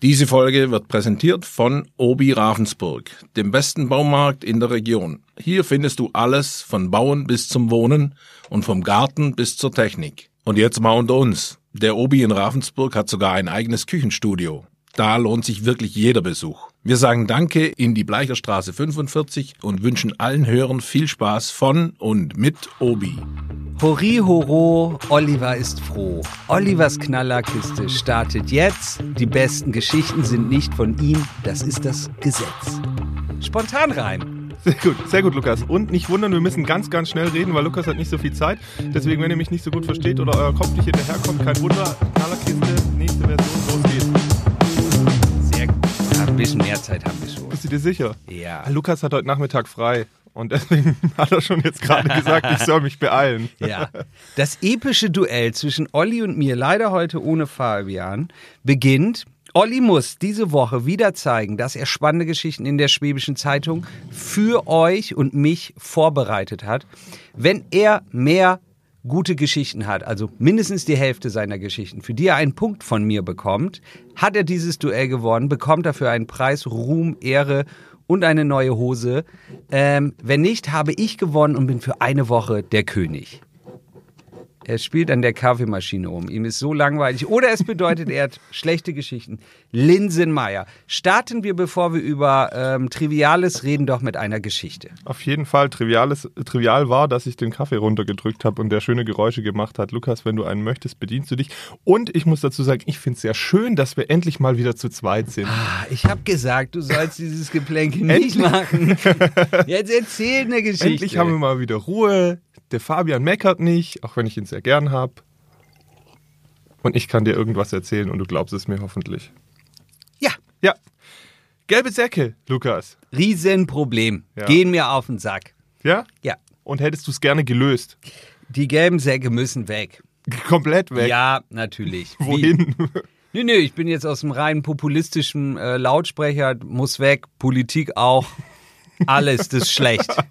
Diese Folge wird präsentiert von Obi Ravensburg, dem besten Baumarkt in der Region. Hier findest du alles von Bauen bis zum Wohnen und vom Garten bis zur Technik. Und jetzt mal unter uns. Der Obi in Ravensburg hat sogar ein eigenes Küchenstudio. Da lohnt sich wirklich jeder Besuch. Wir sagen Danke in die Bleicherstraße 45 und wünschen allen Hörern viel Spaß von und mit Obi. Hori horo, Oliver ist froh. Olivers Knallerkiste startet jetzt. Die besten Geschichten sind nicht von ihm, das ist das Gesetz. Spontanreim. Sehr gut, sehr gut, Lukas. Und nicht wundern, wir müssen ganz, ganz schnell reden, weil Lukas hat nicht so viel Zeit. Deswegen, wenn ihr mich nicht so gut versteht oder euer Kopf nicht hinterherkommt, kein Wunder. Knallerkiste, nächste Version, los geht's. Sehr gut. Ja, ein bisschen mehr Zeit haben wir schon. Bist du dir sicher? Ja. Lukas hat heute Nachmittag frei. Und deswegen hat er schon jetzt gerade gesagt, ich soll mich beeilen. Ja. Das epische Duell zwischen Olli und mir, leider heute ohne Fabian, beginnt. Olli muss diese Woche wieder zeigen, dass er spannende Geschichten in der Schwäbischen Zeitung für euch und mich vorbereitet hat. Wenn er mehr gute Geschichten hat, also mindestens die Hälfte seiner Geschichten, für die er einen Punkt von mir bekommt, hat er dieses Duell gewonnen, bekommt dafür einen Preis, Ruhm, Ehre und eine neue Hose. Ähm, wenn nicht, habe ich gewonnen und bin für eine Woche der König. Er spielt an der Kaffeemaschine um. Ihm ist so langweilig. Oder es bedeutet, er hat schlechte Geschichten. Linsenmeier. Starten wir, bevor wir über ähm, Triviales reden, doch mit einer Geschichte. Auf jeden Fall triviales, trivial war, dass ich den Kaffee runtergedrückt habe und der schöne Geräusche gemacht hat. Lukas, wenn du einen möchtest, bedienst du dich. Und ich muss dazu sagen, ich finde es sehr schön, dass wir endlich mal wieder zu zweit sind. Ah, ich habe gesagt, du sollst dieses Geplänkel nicht machen. Jetzt erzähl eine Geschichte. Endlich haben wir mal wieder Ruhe. Der Fabian meckert nicht, auch wenn ich ihn sehr gern habe. Und ich kann dir irgendwas erzählen und du glaubst es mir hoffentlich. Ja, Ja. Gelbe Säcke, Lukas. Riesenproblem. Ja. Gehen mir auf den Sack. Ja? Ja. Und hättest du es gerne gelöst? Die gelben Säcke müssen weg. Komplett weg. Ja, natürlich. Wie? Wohin? Nö, nö, ich bin jetzt aus dem rein populistischen äh, Lautsprecher, muss weg, Politik auch. Alles, das ist schlecht.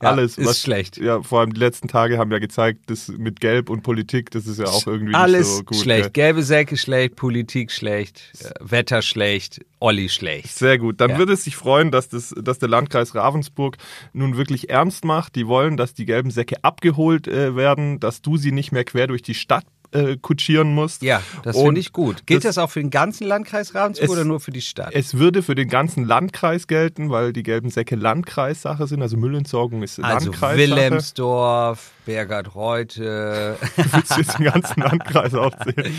Ja, Alles. ist schlecht. Ja, vor allem die letzten Tage haben ja gezeigt, das mit Gelb und Politik, das ist ja auch irgendwie Alles nicht so gut. schlecht. gell? Gelbe Säcke schlecht, Politik schlecht, äh, Wetter schlecht, Olli schlecht. Sehr gut. Dann Ja. würde es sich freuen, dass, das, dass der Landkreis Ravensburg nun wirklich ernst macht. Die wollen, dass die gelben Säcke abgeholt äh, werden, dass du sie nicht mehr quer durch die Stadt äh, kutschieren musst. Ja, das finde ich gut. Gilt das- das, auch für den ganzen Landkreis Ravensburg Es- oder nur für die Stadt? Es würde für den ganzen Landkreis gelten, weil die gelben Säcke Landkreissache sind. Also Müllentsorgung ist also Landkreissache. Wilhelmsdorf, Bergard Reute. Willst du jetzt den ganzen Landkreis aufzählen?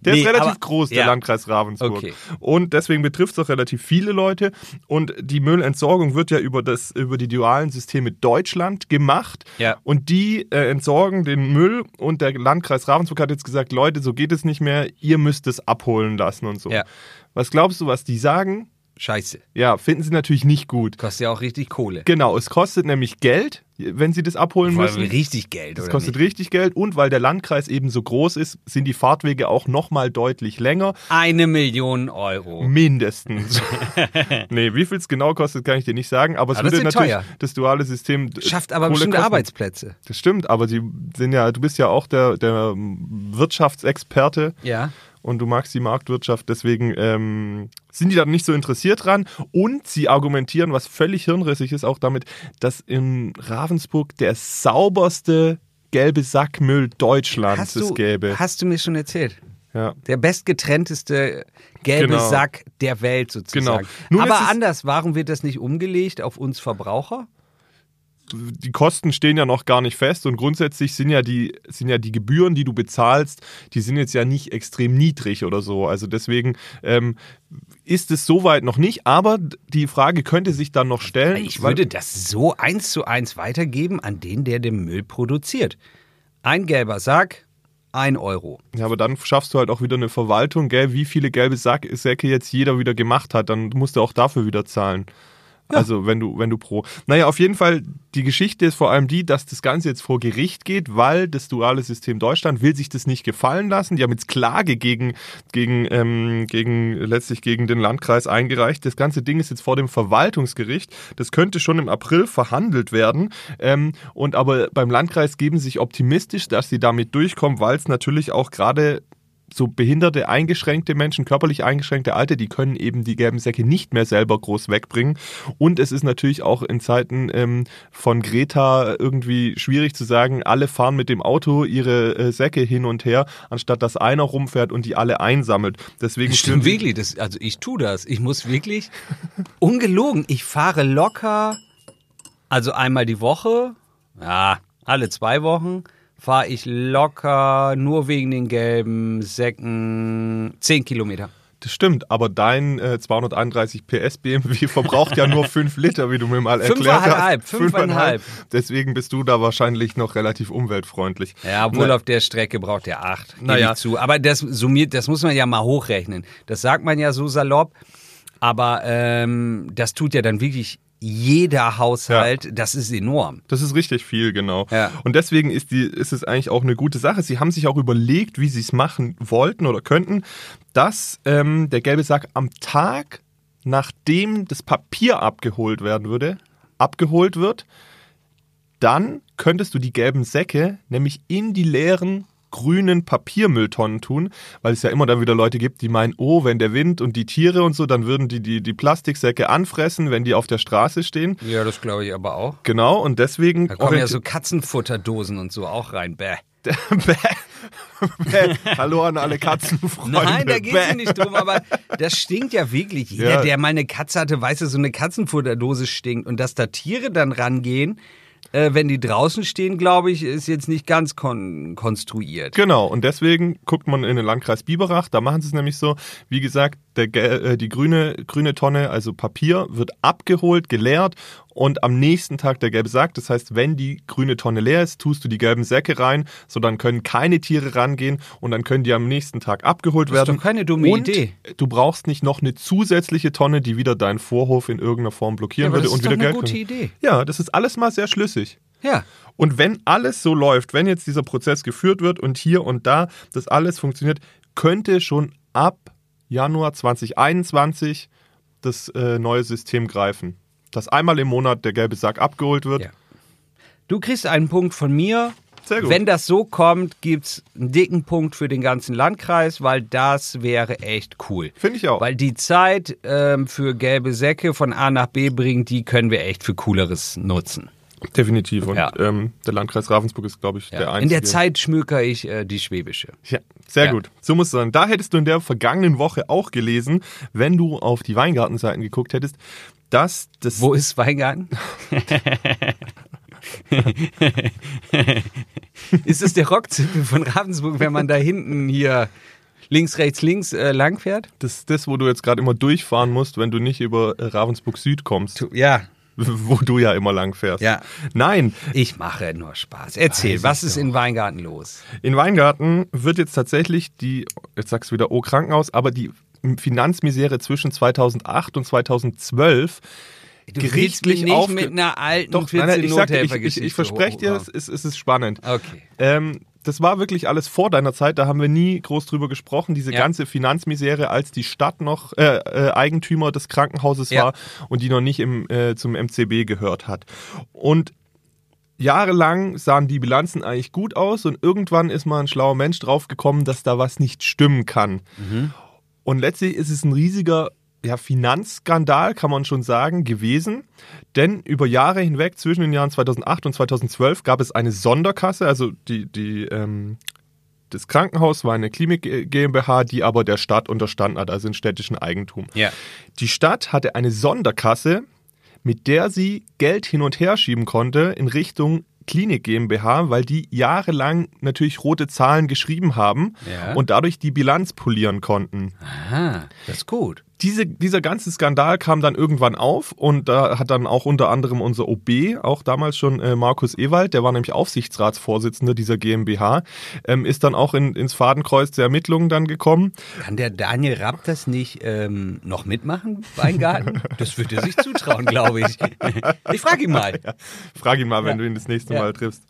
Der Nee, ist relativ aber- groß, der ja. Landkreis Ravensburg. Okay. Und deswegen betrifft es auch relativ viele Leute. Und die Müllentsorgung wird ja über, das, über die dualen Systeme Deutschland gemacht. Ja. Und die äh, entsorgen den Müll. Und der Landkreis Ravensburg hat jetzt gesagt, Leute, so geht es nicht mehr. Ihr müsst es abholen lassen und so. Ja. Was glaubst du, was die sagen? Scheiße. Ja, finden sie natürlich nicht gut. Kostet ja auch richtig Kohle. Genau, es kostet nämlich Geld, wenn sie das abholen Vor müssen. allem richtig Geld, Das oder kostet nicht? richtig Geld und weil der Landkreis eben so groß ist, sind die Fahrtwege auch nochmal deutlich länger. Eine Million Euro. Mindestens. nee, wie viel es genau kostet, kann ich dir nicht sagen, aber es Aber das würde ist natürlich teuer. das duale System Schafft aber Kohle bestimmte kosten. Arbeitsplätze. Das stimmt, aber sie sind ja, du bist ja auch der, der Wirtschaftsexperte Ja. Und du magst die Marktwirtschaft, deswegen ähm, sind die da nicht so interessiert dran und sie argumentieren, was völlig hirnrissig ist, auch damit, dass in Ravensburg der sauberste gelbe Sackmüll Deutschlands es gäbe. hast du mir schon erzählt? Ja. Der bestgetrennteste gelbe Genau. Sack der Welt sozusagen. Genau. Aber anders, warum wird das nicht umgelegt auf uns Verbraucher? Die Kosten stehen ja noch gar nicht fest und grundsätzlich sind ja die sind ja die Gebühren, die du bezahlst, die sind jetzt ja nicht extrem niedrig oder so. Also deswegen ähm, ist es soweit noch nicht, aber die Frage könnte sich dann noch stellen. Ich würde das so eins zu eins weitergeben an den, der den Müll produziert. Ein gelber Sack, ein Euro. Ja, aber dann schaffst du halt auch wieder eine Verwaltung, gell, wie viele gelbe Sack Säcke jetzt jeder wieder gemacht hat, dann musst du auch dafür wieder zahlen. Also wenn du, wenn du pro. Naja, auf jeden Fall, die Geschichte ist vor allem die, dass das Ganze jetzt vor Gericht geht, weil das duale System Deutschland will sich das nicht gefallen lassen. Die haben jetzt Klage gegen, gegen, ähm, gegen letztlich gegen den Landkreis eingereicht. Das ganze Ding ist jetzt vor dem Verwaltungsgericht. Das könnte schon im April verhandelt werden. Ähm, und aber beim Landkreis geben sich optimistisch, dass sie damit durchkommen, weil es natürlich auch gerade so behinderte, eingeschränkte Menschen, körperlich eingeschränkte Alte, die können eben die gelben Säcke nicht mehr selber groß wegbringen. Und es ist natürlich auch in Zeiten ähm, von Greta irgendwie schwierig zu sagen, alle fahren mit dem Auto ihre äh, Säcke hin und her, anstatt dass einer rumfährt und die alle einsammelt. Deswegen Das stimmt wirklich, das, also ich tue das. Ich muss wirklich, ungelogen, ich fahre locker, also einmal die Woche, ja, alle zwei Wochen, fahre ich locker nur wegen den gelben Säcken 10 Kilometer. Das stimmt, aber dein äh, 231 PS BMW verbraucht ja nur 5 Liter, wie du mir mal erklärt Fünfeinhalb, hast. fünfeinhalb. Deswegen bist du da wahrscheinlich noch relativ umweltfreundlich. Ja, obwohl Na- auf der Strecke braucht er acht. Gebe Naja. ich zu. Aber das summiert, das muss man ja mal hochrechnen. Das sagt man ja so salopp. Aber ähm, das tut ja dann wirklich jeder Haushalt. Das ist enorm. Das ist richtig viel, genau. Ja. Und deswegen ist, die, ist es eigentlich auch eine gute Sache. Sie haben sich auch überlegt, wie sie es machen wollten oder könnten, dass ähm, der gelbe Sack am Tag, nachdem das Papier abgeholt werden würde, abgeholt wird, dann könntest du die gelben Säcke nämlich in die leeren grünen Papiermülltonnen tun, weil es ja immer dann wieder Leute gibt, die meinen, oh, wenn der Wind und die Tiere und so, dann würden die die, die Plastiksäcke anfressen, wenn die auf der Straße stehen. Ja, das glaube ich aber auch. Genau, und deswegen Da kommen ja so Katzenfutterdosen und so auch rein. Bäh. Bäh. Bäh. Hallo an alle Katzenfreunde. Nein, da geht's Bäh. ja nicht drum, aber das stinkt ja wirklich. Jeder, Ja. der mal eine Katze hatte, weiß, dass so eine Katzenfutterdose stinkt. Und dass da Tiere dann rangehen, äh, wenn die draußen stehen, glaube ich, ist jetzt nicht ganz kon konstruiert. Genau, und deswegen guckt man in den Landkreis Biberach, da machen sie es nämlich so, wie gesagt, der, äh, die grüne, grüne Tonne, also Papier, wird abgeholt, geleert und am nächsten Tag der gelbe Sack. Das heißt, wenn die grüne Tonne leer ist, tust du die gelben Säcke rein, so dann können keine Tiere rangehen und dann können die am nächsten Tag abgeholt Das ist werden. doch keine dumme und Idee. Du brauchst nicht noch eine zusätzliche Tonne, die wieder deinen Vorhof in irgendeiner Form blockieren Ja, würde das und ist doch wieder eine Geld gute. Idee. Ja, das ist alles mal sehr schlüssig. Ja. Und wenn alles so läuft, wenn jetzt dieser Prozess geführt wird und hier und da das alles funktioniert, könnte schon ab Januar 2021 das äh, neue System greifen. Dass einmal im Monat der gelbe Sack abgeholt wird. Ja. Du kriegst einen Punkt von mir. Sehr gut. Wenn das so kommt, gibt's einen dicken Punkt für den ganzen Landkreis, weil das wäre echt cool. Finde ich auch. Weil die Zeit ähm, für gelbe Säcke von A nach B bringen, die können wir echt für Cooleres nutzen. Definitiv. Und Ja. ähm, der Landkreis Ravensburg ist, glaube ich, der Ja. einzige. In der Zeit schmöker ich äh, die Schwäbische. Ja, sehr Ja. gut. So muss es sein. Da hättest du in der vergangenen Woche auch gelesen, wenn du auf die Weingartenseiten geguckt hättest, dass das Wo ist Weingarten? ist es der Rockzipfel von Ravensburg, wenn man da hinten hier links, rechts, links äh, lang fährt? das, das, wo du jetzt gerade immer durchfahren musst, wenn du nicht über äh, Ravensburg Süd kommst, Ja. Wo du ja immer lang fährst. Ja. Nein, Ich mache nur Spaß. Erzähl, Weiß was ist in Weingarten los? In Weingarten wird jetzt tatsächlich die, jetzt sagst du wieder, oh Krankenhaus, aber die Finanzmisere zwischen 2008 und 2012 Du gerichtlich nicht mit einer alten Doch, nein, nein, ich, sag ich, ich, ich verspreche dir, es ist, es ist spannend. Okay. Ähm, das war wirklich alles vor deiner Zeit, da haben wir nie groß drüber gesprochen, diese Ja. ganze Finanzmisere, als die Stadt noch äh, äh, Eigentümer des Krankenhauses Ja. war und die noch nicht im, äh, zum MCB gehört hat. Und jahrelang sahen die Bilanzen eigentlich gut aus und irgendwann ist mal ein schlauer Mensch draufgekommen, dass da was nicht stimmen kann. Und letztlich ist es ein riesiger ja, Finanzskandal, kann man schon sagen, gewesen. Denn über Jahre hinweg, zwischen den Jahren 2008 und 2012, gab es eine Sonderkasse, also die, die, ähm, das Krankenhaus war eine Klinik äh, GmbH, die aber der Stadt unterstanden hat, also in städtischen Eigentum. Ja. Die Stadt hatte eine Sonderkasse, mit der sie Geld hin und her schieben konnte in Richtung Klinik GmbH, weil die jahrelang natürlich rote Zahlen geschrieben haben Ja. und dadurch die Bilanz polieren konnten. Aha, das ist gut. Diese, dieser ganze Skandal kam dann irgendwann auf und da hat dann auch unter anderem unser OB, auch damals schon äh, Markus Ewald, der war nämlich Aufsichtsratsvorsitzender dieser GmbH, ähm, ist dann auch in, ins Fadenkreuz der Ermittlungen dann gekommen. Kann der Daniel Rapp das nicht ähm, noch mitmachen, Weingarten? Das würde er sich zutrauen, glaube ich. Ich frage ihn mal. Frag ihn mal, wenn Ja. du ihn das nächste Ja. Mal triffst.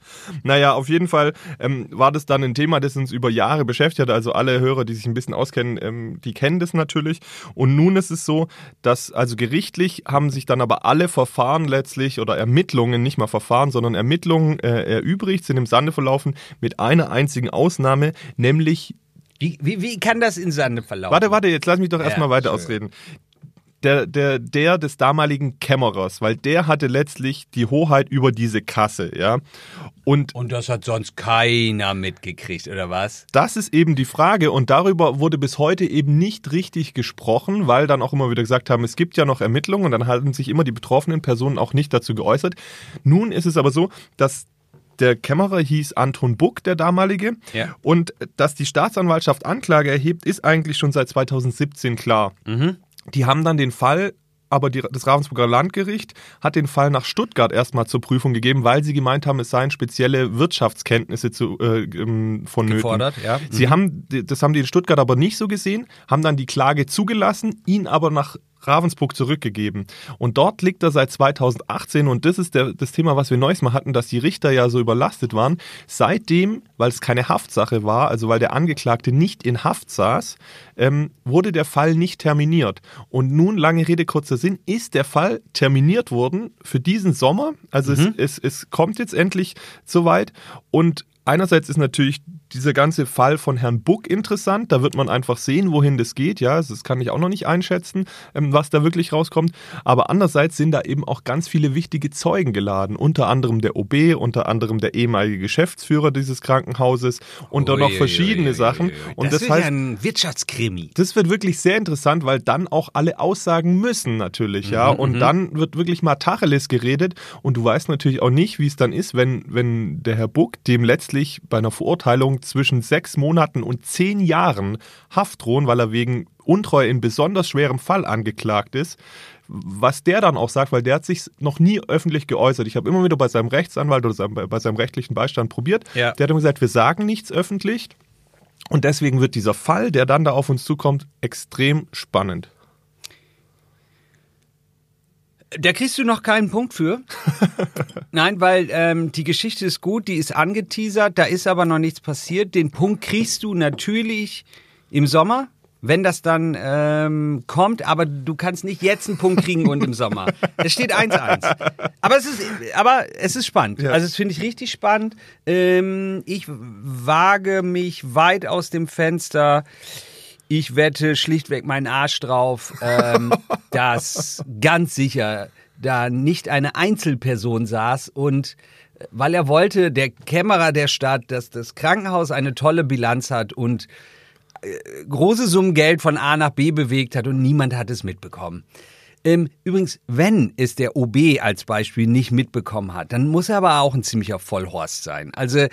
Naja, auf jeden Fall ähm, war das dann ein Thema, das uns über Jahre beschäftigt hat. Also alle Hörer, die sich ein bisschen auskennen, ähm, die kennen das natürlich. Und nun ist es so, dass also gerichtlich haben sich dann aber alle Verfahren letztlich oder Ermittlungen, nicht mal Verfahren, sondern Ermittlungen äh, erübrigt, sind im Sande verlaufen, mit einer einzigen Ausnahme, nämlich Wie, wie, wie kann das in Sande verlaufen? Warte, warte, jetzt lass mich doch erstmal Ja, weiter schön. ausreden. Der, der, der des damaligen Kämmerers, weil der hatte letztlich die Hoheit über diese Kasse, ja. Und Und das hat sonst keiner mitgekriegt, oder was? das ist eben die Frage und darüber wurde bis heute eben nicht richtig gesprochen, weil dann auch immer wieder gesagt haben, es gibt ja noch Ermittlungen und dann hatten sich immer die betroffenen Personen auch nicht dazu geäußert. Nun ist es aber so, dass der Kämmerer hieß Anton Buck, der damalige. Ja. Und dass die Staatsanwaltschaft Anklage erhebt, ist eigentlich schon seit 2017 klar. Die haben dann den Fall, aber die, das Ravensburger Landgericht hat den Fall nach Stuttgart erstmal zur Prüfung gegeben, weil sie gemeint haben, es seien spezielle Wirtschaftskenntnisse zu, äh, ähm, vonnöten. Gefordert, ja. Sie haben, das haben die in Stuttgart aber nicht so gesehen, haben dann die Klage zugelassen, ihn aber nach Ravensburg zurückgegeben. Und dort liegt er seit 2018 und das ist der, das Thema, was wir neues mal hatten, dass die Richter ja so überlastet waren. Seitdem, weil es keine Haftsache war, also weil der Angeklagte nicht in Haft saß, ähm, wurde der Fall nicht terminiert. Und nun, lange Rede, kurzer Sinn, ist der Fall terminiert worden für diesen Sommer. Also es, es, es kommt jetzt endlich soweit und Einerseits ist natürlich dieser ganze Fall von Herrn Buck interessant. Da wird man einfach sehen, wohin das geht. Ja, das kann ich auch noch nicht einschätzen, ähm, was da wirklich rauskommt. Aber andererseits sind da eben auch ganz viele wichtige Zeugen geladen. Unter anderem der OB, unter anderem der ehemalige Geschäftsführer dieses Krankenhauses und dann noch verschiedene Sachen. Und das, das, ist heißt, ja ein Wirtschaftskrimi. das wird wirklich sehr interessant, weil dann auch alle aussagen müssen natürlich, ja. Mhm, und dann wird wirklich mal Tacheles geredet und du weißt natürlich auch nicht, wie es dann ist, wenn, wenn der Herr Buck dem letztlich bei einer Verurteilung zwischen sechs Monaten und zehn Jahren Haft drohen, weil er wegen Untreue in besonders schwerem Fall angeklagt ist. Was der dann auch sagt, weil der hat sich noch nie öffentlich geäußert. Ich habe immer wieder bei seinem Rechtsanwalt oder seinem, bei seinem rechtlichen Beistand probiert. Ja. Der hat immer gesagt, wir sagen nichts öffentlich. Und deswegen wird dieser Fall, der dann da auf uns zukommt, extrem spannend. Da kriegst du noch keinen Punkt für. Nein, weil ähm, die Geschichte ist gut, die ist angeteasert, da ist aber noch nichts passiert. Den Punkt kriegst du natürlich im Sommer, wenn das dann ähm, kommt, aber du kannst nicht jetzt einen Punkt kriegen und im Sommer. Es steht 1-1. Aber es ist, aber es ist spannend. Ja. Also das finde ich richtig spannend. Ähm, ich wage mich weit aus dem Fenster. Ich wette schlichtweg meinen Arsch drauf, ähm, dass ganz sicher da nicht eine Einzelperson saß und äh, weil er wollte, der Kämmerer der Stadt, dass das Krankenhaus eine tolle Bilanz hat und äh, große Summen Geld von A nach B bewegt hat und niemand hat es mitbekommen. Ähm, übrigens, wenn es der OB als Beispiel nicht mitbekommen hat, dann muss er aber auch ein ziemlicher Vollhorst sein. Also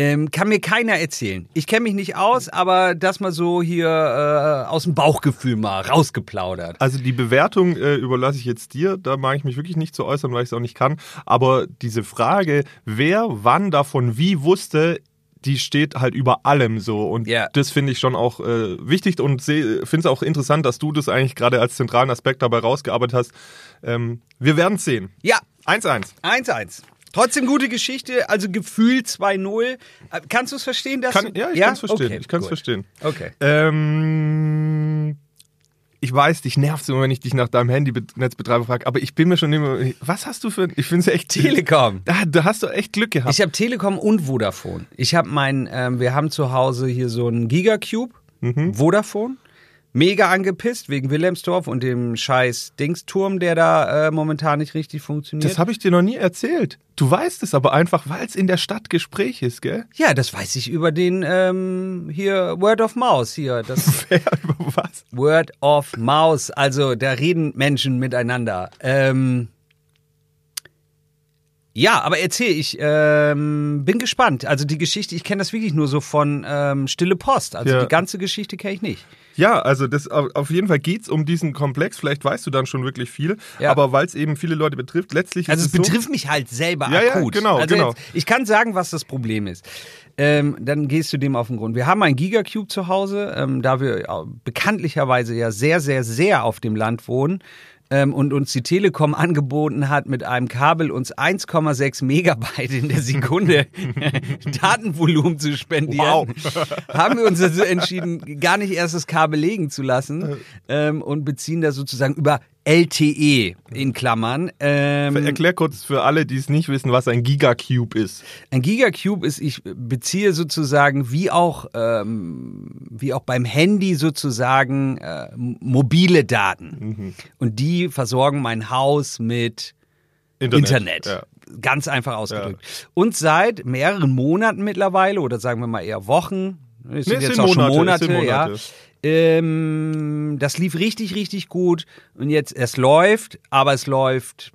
ähm, kann mir keiner erzählen. Ich kenne mich nicht aus, aber das mal so hier äh, aus dem Bauchgefühl mal rausgeplaudert. Also die Bewertung äh, überlasse ich jetzt dir. Da mag ich mich wirklich nicht zu äußern, weil ich es auch nicht kann. Aber diese Frage, wer wann davon wie wusste, die steht halt über allem so. Und Ja. das finde ich schon auch äh, wichtig und finde es auch interessant, dass du das eigentlich gerade als zentralen Aspekt dabei rausgearbeitet hast. Ähm, wir werden es sehen. Ja, 1-1. 1-1. Trotzdem gute Geschichte, also Gefühl 2-0. Äh, Kannst du es verstehen? Dass Kann, du, ja, ich kann es verstehen. Okay, ich kann es verstehen. Okay. Ähm, ich weiß, dich nervt immer, wenn ich dich nach deinem Handynetzbetreiber frage, aber ich bin mir schon immer. Was hast du für. Ich finde es echt. Telekom. Ah, da hast du echt Glück gehabt. Ich habe Telekom und Vodafone. Ich habe mein, ähm, wir haben zu Hause hier so einen Gigacube, Mhm. Vodafone. Mega angepisst wegen Wilhelmsdorf und dem scheiß Dingsturm, der da äh, momentan nicht richtig funktioniert. das habe ich dir noch nie erzählt. Du weißt es aber einfach, weil es in der Stadt Gespräch ist, gell? ja, das weiß ich über den ähm, hier Word of Mouse hier. Das Wer über was? Word of Mouse. Also da reden Menschen miteinander. Ähm, ja, aber erzähl, ich ähm, bin gespannt. Also die Geschichte, ich kenne das wirklich nur so von ähm, Stille Post. Also Ja. die ganze Geschichte kenne ich nicht. Ja, also das auf jeden Fall geht's um diesen Komplex. Vielleicht weißt du dann schon wirklich viel, Ja. aber weil es eben viele Leute betrifft, letztlich Also es es so, betrifft mich halt selber Ja, ja, akut. genau, also genau. Jetzt, ich kann sagen, was das Problem ist. Ähm, dann gehst du dem auf den Grund. Wir haben ein Gigacube zu Hause, ähm, da wir äh, bekanntlicherweise ja sehr, sehr, sehr auf dem Land wohnen. Ähm, und uns die Telekom angeboten hat, mit einem Kabel uns 1,6 Megabyte in der Sekunde Datenvolumen zu spendieren, haben wir uns also entschieden, gar nicht erst das Kabel legen zu lassen ähm, und beziehen da sozusagen über LTE in Klammern. Ähm, Erklär kurz für alle, die es nicht wissen, was ein Gigacube ist. Ein Gigacube ist, ich beziehe sozusagen wie auch, ähm, wie auch beim Handy sozusagen äh, mobile Daten. Und die versorgen mein Haus mit Internet. Ja. Ganz einfach ausgedrückt. Und seit mehreren Monaten mittlerweile, oder sagen wir mal eher Wochen, es sind Nee, jetzt sind auch schon Monate, es Monate, sind ja. Monate. Ähm, das lief richtig, richtig gut. Und jetzt, es läuft, aber es läuft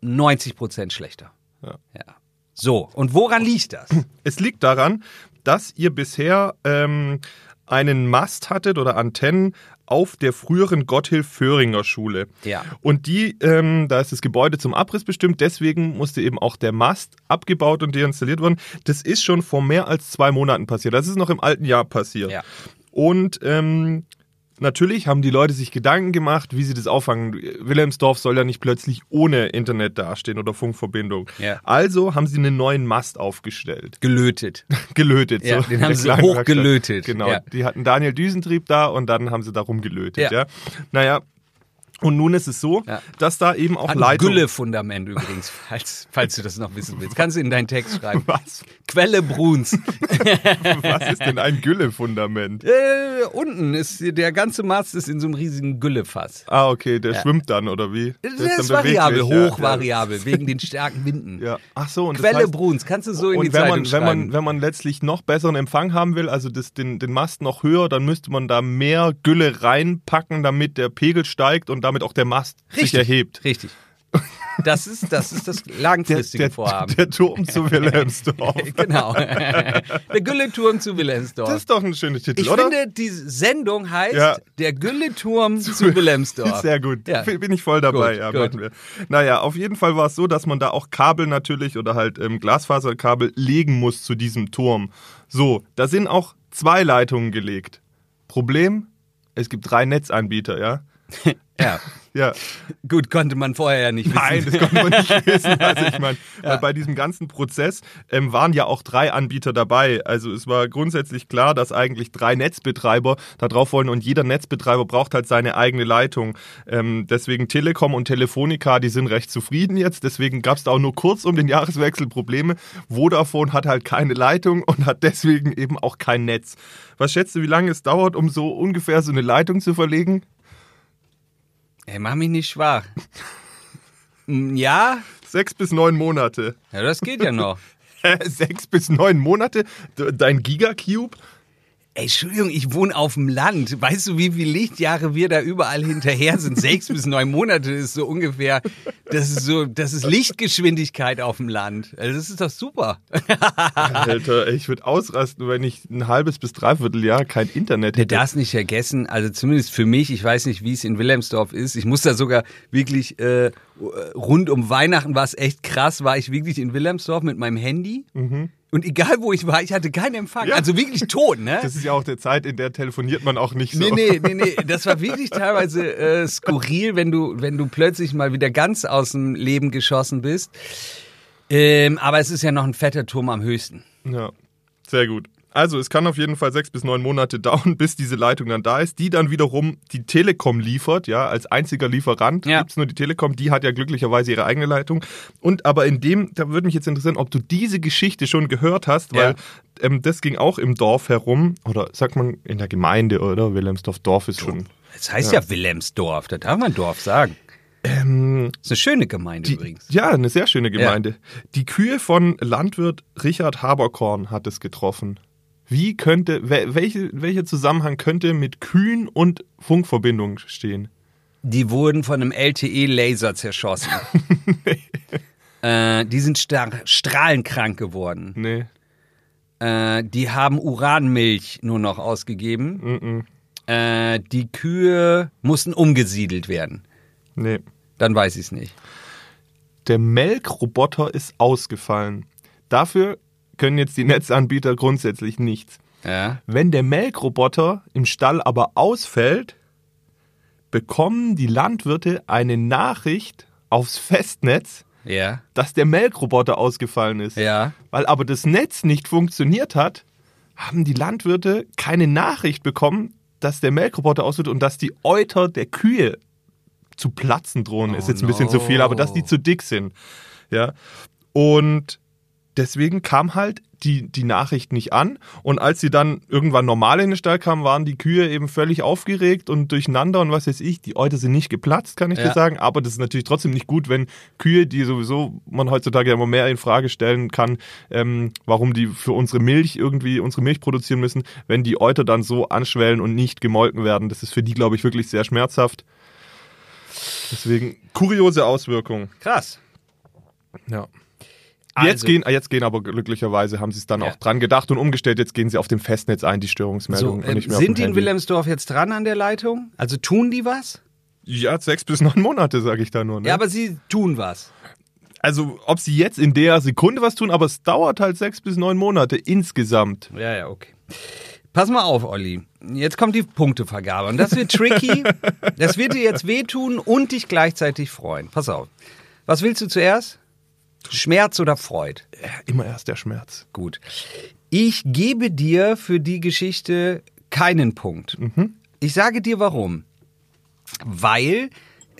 90 Prozent schlechter. Ja. ja. So, und woran liegt das? Es liegt daran, dass ihr bisher ähm, einen Mast hattet oder Antennen auf der früheren Gotthilf-Föhringer Schule. Ja. Und die, ähm, da ist das Gebäude zum Abriss bestimmt, deswegen musste eben auch der Mast abgebaut und deinstalliert werden. Das ist schon vor mehr als zwei Monaten passiert. Das ist noch im alten Jahr passiert. Ja. Und ähm, natürlich haben die Leute sich Gedanken gemacht, wie sie das auffangen. Wilhelmsdorf soll ja nicht plötzlich ohne Internet dastehen oder Funkverbindung. Ja. Also haben sie einen neuen Mast aufgestellt. Gelötet. Gelötet. Ja, so den haben sie hochgelötet. Genau. Ja. Die hatten Daniel Düsentrieb da und dann haben sie da rumgelötet. Ja. Ja. Naja. Und nun ist es so, Ja. dass da eben auch Hat Leitungen... Gülle-Fundament übrigens, falls, falls du das noch wissen willst. Kannst du in deinen Text schreiben. Was? Quelle Bruns. Was ist denn ein Güllefundament? äh, unten ist der ganze Mast ist in so einem riesigen Güllefass. Ah, okay, der schwimmt dann, oder wie? Das Der ist, dann variabel, beweglich, ja. hochvariabel, wegen den starken Winden. Ja. Ach so, und das Quelle heißt, Bruns, kannst du so in die wenn Zeitung man, wenn schreiben. man, wenn man letztlich noch besseren Empfang haben will, also das, den, den Mast noch höher, dann müsste man da mehr Gülle reinpacken, damit der Pegel steigt und damit auch der Mast sich erhebt. Richtig. Das ist das, ist das Der, langfristige der, Vorhaben. der Turm zu Wilhelmsdorf. genau. Der Gülleturm zu Wilhelmsdorf. Das ist doch ein schöner Titel, ich oder? finde, die Sendung heißt Ja. Der Gülleturm zu Wilhelmsdorf. Sehr gut. Ja. Bin ich voll dabei. Gut, ja, gut. wir. Naja, auf jeden Fall war es so, dass man da auch Kabel natürlich oder halt ähm, Glasfaserkabel legen muss zu diesem Turm. So, da sind auch zwei Leitungen gelegt. Problem, es gibt drei Netzanbieter, ja? Ja. Ja, Gut, konnte man vorher ja nicht wissen. nein, das konnte man nicht wissen. Also ich meine, weil bei diesem ganzen Prozess ähm, waren ja auch drei Anbieter dabei. Also es war grundsätzlich klar, dass eigentlich drei Netzbetreiber da drauf wollen und jeder Netzbetreiber braucht halt seine eigene Leitung. Ähm, deswegen Telekom und Telefonica, die sind recht zufrieden jetzt. Deswegen gab es da auch nur kurz um den Jahreswechsel Probleme. Vodafone hat halt keine Leitung und hat deswegen eben auch kein Netz. Was schätzt du, wie lange es dauert, um so ungefähr so eine Leitung zu verlegen? Ey, mach mich nicht schwach. Ja, Sechs bis neun Monate. ja, das geht ja noch. Sechs bis neun Monate? Dein Gigacube? Ey, Entschuldigung, ich wohne auf dem Land. Weißt du, wie viele Lichtjahre wir da überall hinterher sind? Sechs bis neun Monate ist so ungefähr. Das ist so, das ist Lichtgeschwindigkeit auf dem Land. Also das ist doch super. Alter, ich würde ausrasten, wenn ich ein halbes bis dreiviertel Jahr kein Internet hätte. darfst nicht vergessen, also zumindest für mich, ich weiß nicht, wie es in Wilhelmsdorf ist. Ich muss da sogar wirklich äh, rund um Weihnachten war es echt krass, war ich wirklich in Wilhelmsdorf mit meinem Handy. Und egal wo ich war, ich hatte keinen Empfang. Ja. Also wirklich tot, ne? Das ist ja auch der Zeit, in der telefoniert man auch nicht so. Nee, nee, nee, nee. Das war wirklich teilweise äh, skurril, wenn du, wenn du plötzlich mal wieder ganz aus dem Leben geschossen bist. Ähm, aber es ist ja noch ein fetter Turm am höchsten. Ja, sehr gut. Also es kann auf jeden Fall sechs bis neun Monate dauern, bis diese Leitung dann da ist, die dann wiederum die Telekom liefert, ja, als einziger Lieferant Ja. gibt's nur die Telekom, die hat ja glücklicherweise ihre eigene Leitung. Und aber in dem, da würde mich jetzt interessieren, ob du diese Geschichte schon gehört hast, weil ähm, das ging auch im Dorf herum, oder sagt man in der Gemeinde, oder? Wilhelmsdorf Dorf ist schon. Das heißt ja, Wilhelmsdorf, da darf man Dorf sagen. Ähm, Das ist eine schöne Gemeinde Die, übrigens. ja, eine sehr schöne Gemeinde. Die Kühe von Landwirt Richard Haberkorn hat es getroffen. Wie könnte, wel- welche, welcher Zusammenhang könnte mit Kühen und Funkverbindung stehen? Die wurden von einem LTE-Laser zerschossen. äh, die sind strahlenkrank geworden. Nee. Äh, die haben Uranmilch nur noch ausgegeben. Äh, die Kühe mussten umgesiedelt werden. Nee. Dann weiß ich es nicht. Der Melkroboter ist ausgefallen. Dafür können jetzt die Netzanbieter grundsätzlich nichts. Ja. Wenn der Melkroboter im Stall aber ausfällt, bekommen die Landwirte eine Nachricht aufs Festnetz, Ja. dass der Melkroboter ausgefallen ist. Ja. Weil aber das Netz nicht funktioniert hat, haben die Landwirte keine Nachricht bekommen, dass der Melkroboter ausfällt und dass die Euter der Kühe zu platzen drohen, ist Oh jetzt ein bisschen zu viel, aber dass die zu dick sind. Ja. Und deswegen kam halt die, die Nachricht nicht an. Und als sie dann irgendwann normal in den Stall kamen, waren die Kühe eben völlig aufgeregt und durcheinander und was weiß ich. Die Euter sind nicht geplatzt, kann ich Ja. dir sagen. Aber das ist natürlich trotzdem nicht gut, wenn Kühe, die sowieso man heutzutage ja immer mehr in Frage stellen kann, ähm, warum die für unsere Milch irgendwie unsere Milch produzieren müssen, wenn die Euter dann so anschwellen und nicht gemolken werden. Das ist für die, glaube ich, wirklich sehr schmerzhaft. Deswegen kuriose Auswirkungen. Krass. Ja. Also- Jetzt, gehen, jetzt gehen aber glücklicherweise, haben sie es dann Ja. auch dran gedacht und umgestellt. Jetzt gehen sie auf dem Festnetz ein, die So, Störungsmeldung. mehr auf sind die in. Wilhelmsdorf jetzt dran an der Leitung? Also tun die was? Ja, sechs bis neun Monate, sage ich da nur. Ne? Ja, aber sie tun was. also, ob sie jetzt in der Sekunde was tun, aber es dauert halt sechs bis neun Monate insgesamt. Ja, ja, okay. Pass mal auf, Olli. Jetzt kommt die Punktevergabe. Und das wird tricky. das wird dir jetzt wehtun und dich gleichzeitig freuen. Pass auf. Was willst du zuerst? Schmerz oder Freud? Ja, immer erst der Schmerz. Gut. Ich gebe dir für die Geschichte keinen Punkt. Ich sage dir warum. Weil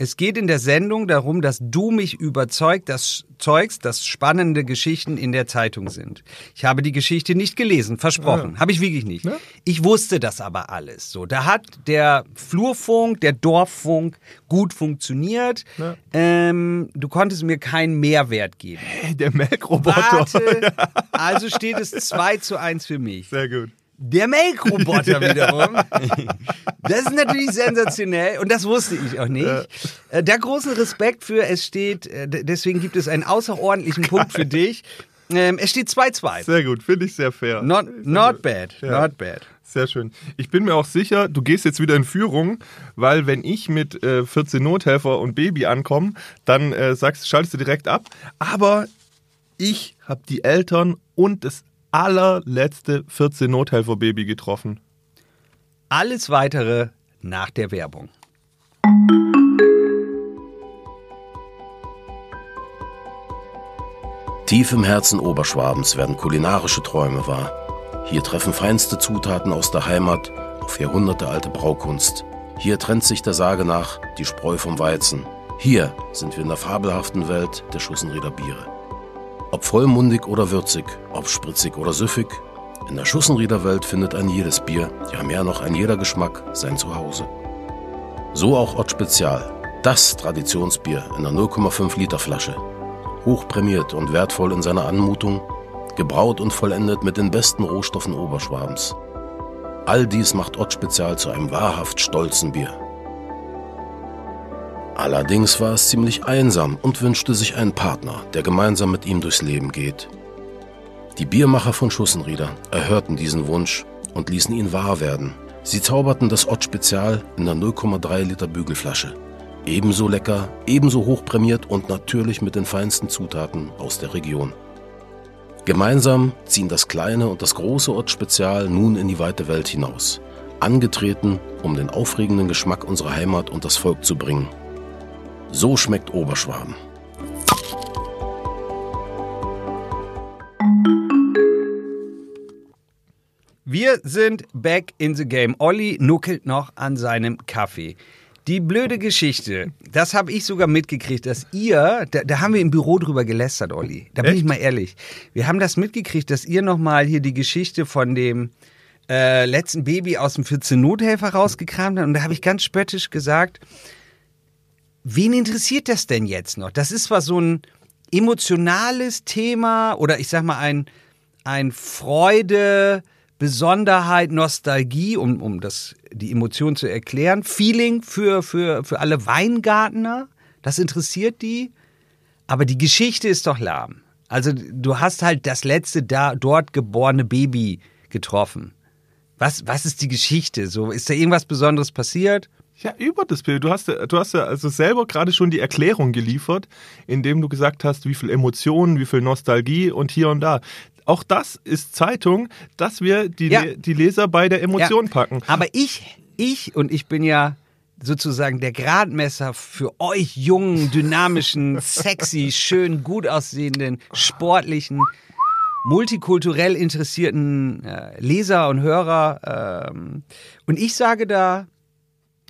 es geht in der Sendung darum, dass du mich überzeugt, dass, zeugst, dass spannende Geschichten in der Zeitung sind. Ich habe die Geschichte nicht gelesen, versprochen. Habe ich wirklich nicht. Ja. Ich wusste das aber alles. So, da hat der Flurfunk, der Dorffunk gut funktioniert. Ja. Ähm, du konntest mir keinen Mehrwert geben. Hey, der Melkroboter. Warte, also steht es 2 zu 1 für mich. Sehr gut. Der Melkroboter wiederum. Das ist natürlich sensationell und das wusste ich auch nicht. Äh, Da großen Respekt für, es steht, äh, deswegen gibt es einen außerordentlichen Punkt für dich. Ähm, Es steht 2-2. Sehr gut, finde ich sehr fair. Not, not bad, Ja. not bad. Sehr schön. Ich bin mir auch sicher, du gehst jetzt wieder in Führung, weil wenn ich mit äh, 14 Nothelfer und Baby ankomme, dann äh, sagst, schaltest du direkt ab. Aber ich habe die Eltern und das allerletzte 14 Nothelfer Baby getroffen. Alles weitere nach der Werbung. Tief im Herzen Oberschwabens werden kulinarische Träume wahr. Hier treffen feinste Zutaten aus der Heimat auf jahrhundertealte Braukunst. Hier trennt sich der Sage nach die Spreu vom Weizen. Hier sind wir in der fabelhaften Welt der Schussenrieder Biere. Ob vollmundig oder würzig, ob spritzig oder süffig, in der Schussenrieder Welt findet ein jedes Bier, ja mehr noch ein jeder Geschmack, sein Zuhause. So auch Ott Spezial, das Traditionsbier in einer 0,5 Liter Flasche hochprämiert und wertvoll in seiner Anmutung, gebraut und vollendet mit den besten Rohstoffen Oberschwabens. All dies macht Ott Spezial zu einem wahrhaft stolzen Bier. Allerdings war es ziemlich einsam und wünschte sich einen Partner, der gemeinsam mit ihm durchs Leben geht. Die Biermacher von Schussenrieder erhörten diesen Wunsch und ließen ihn wahr werden. Sie zauberten das Ott Spezial in der 0,3 Liter Bügelflasche. Ebenso lecker, ebenso hochprämiert und natürlich mit den feinsten Zutaten aus der Region. Gemeinsam ziehen das kleine und das große Ott Spezial nun in die weite Welt hinaus. Angetreten, um den aufregenden Geschmack unserer Heimat und das Volk zu bringen. So schmeckt Oberschwaben. Wir sind back in the game. Olli nuckelt noch an seinem Kaffee. Die blöde Geschichte, das habe ich sogar mitgekriegt, dass ihr, da, da haben wir im Büro drüber gelästert, Olli. Da bin Echt? ich mal ehrlich. Wir haben das mitgekriegt, dass ihr nochmal hier die Geschichte von dem äh, letzten Baby aus dem 14 Nothelfer rausgekramt habt. Und da habe ich ganz spöttisch gesagt, wen interessiert das denn jetzt noch? Das ist zwar so ein emotionales Thema oder ich sag mal ein, ein Freude, Besonderheit, Nostalgie, um, um das, die Emotion zu erklären, Feeling für, für, für alle Weingartner, das interessiert die, aber die Geschichte ist doch lahm. Also du hast halt das letzte da, dort geborene Baby getroffen. Was, was ist die Geschichte? So, ist da irgendwas Besonderes passiert? Ja, über das Bild. Du hast, ja- du hast ja also selber gerade schon die Erklärung geliefert, indem du gesagt hast, wie viel Emotionen, wie viel Nostalgie und hier und da. Auch das ist Zeitung, dass wir die, Ja. Le die Leser bei der Emotion Ja. packen. Aber ich, ich und ich bin ja sozusagen der Gradmesser für euch jungen, dynamischen, sexy, schön, gut aussehenden, sportlichen, multikulturell interessierten äh, Leser und Hörer. Ähm, und ich sage da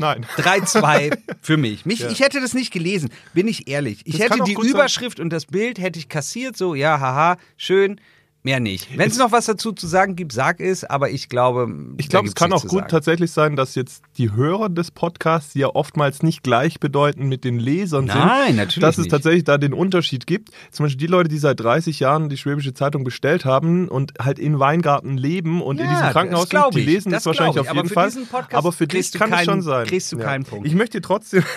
Nein. 3-2 für mich. mich Ich hätte das nicht gelesen, bin ich ehrlich. Ich Das hätte die gut sein. Überschrift und das Bild hätte ich kassiert, so, ja, haha, schön. Mehr nicht. Wenn es noch was dazu zu sagen gibt, sag es, aber ich glaube. Ich glaube, es kann auch gut sagen. tatsächlich sein, dass jetzt die Hörer des Podcasts ja oftmals nicht gleichbedeutend mit den Lesern sind. Nein, natürlich Dass es nicht. tatsächlich da den Unterschied gibt. Zum Beispiel die Leute, die seit 30 Jahren die Schwäbische Zeitung bestellt haben und halt in Weingarten leben und in Ja, diesem Krankenhaus sind, die lesen Das das, wahrscheinlich ich. auf jeden Fall. Aber für dich kann es schon sein. kriegst du keinen Punkt. Ich möchte trotzdem,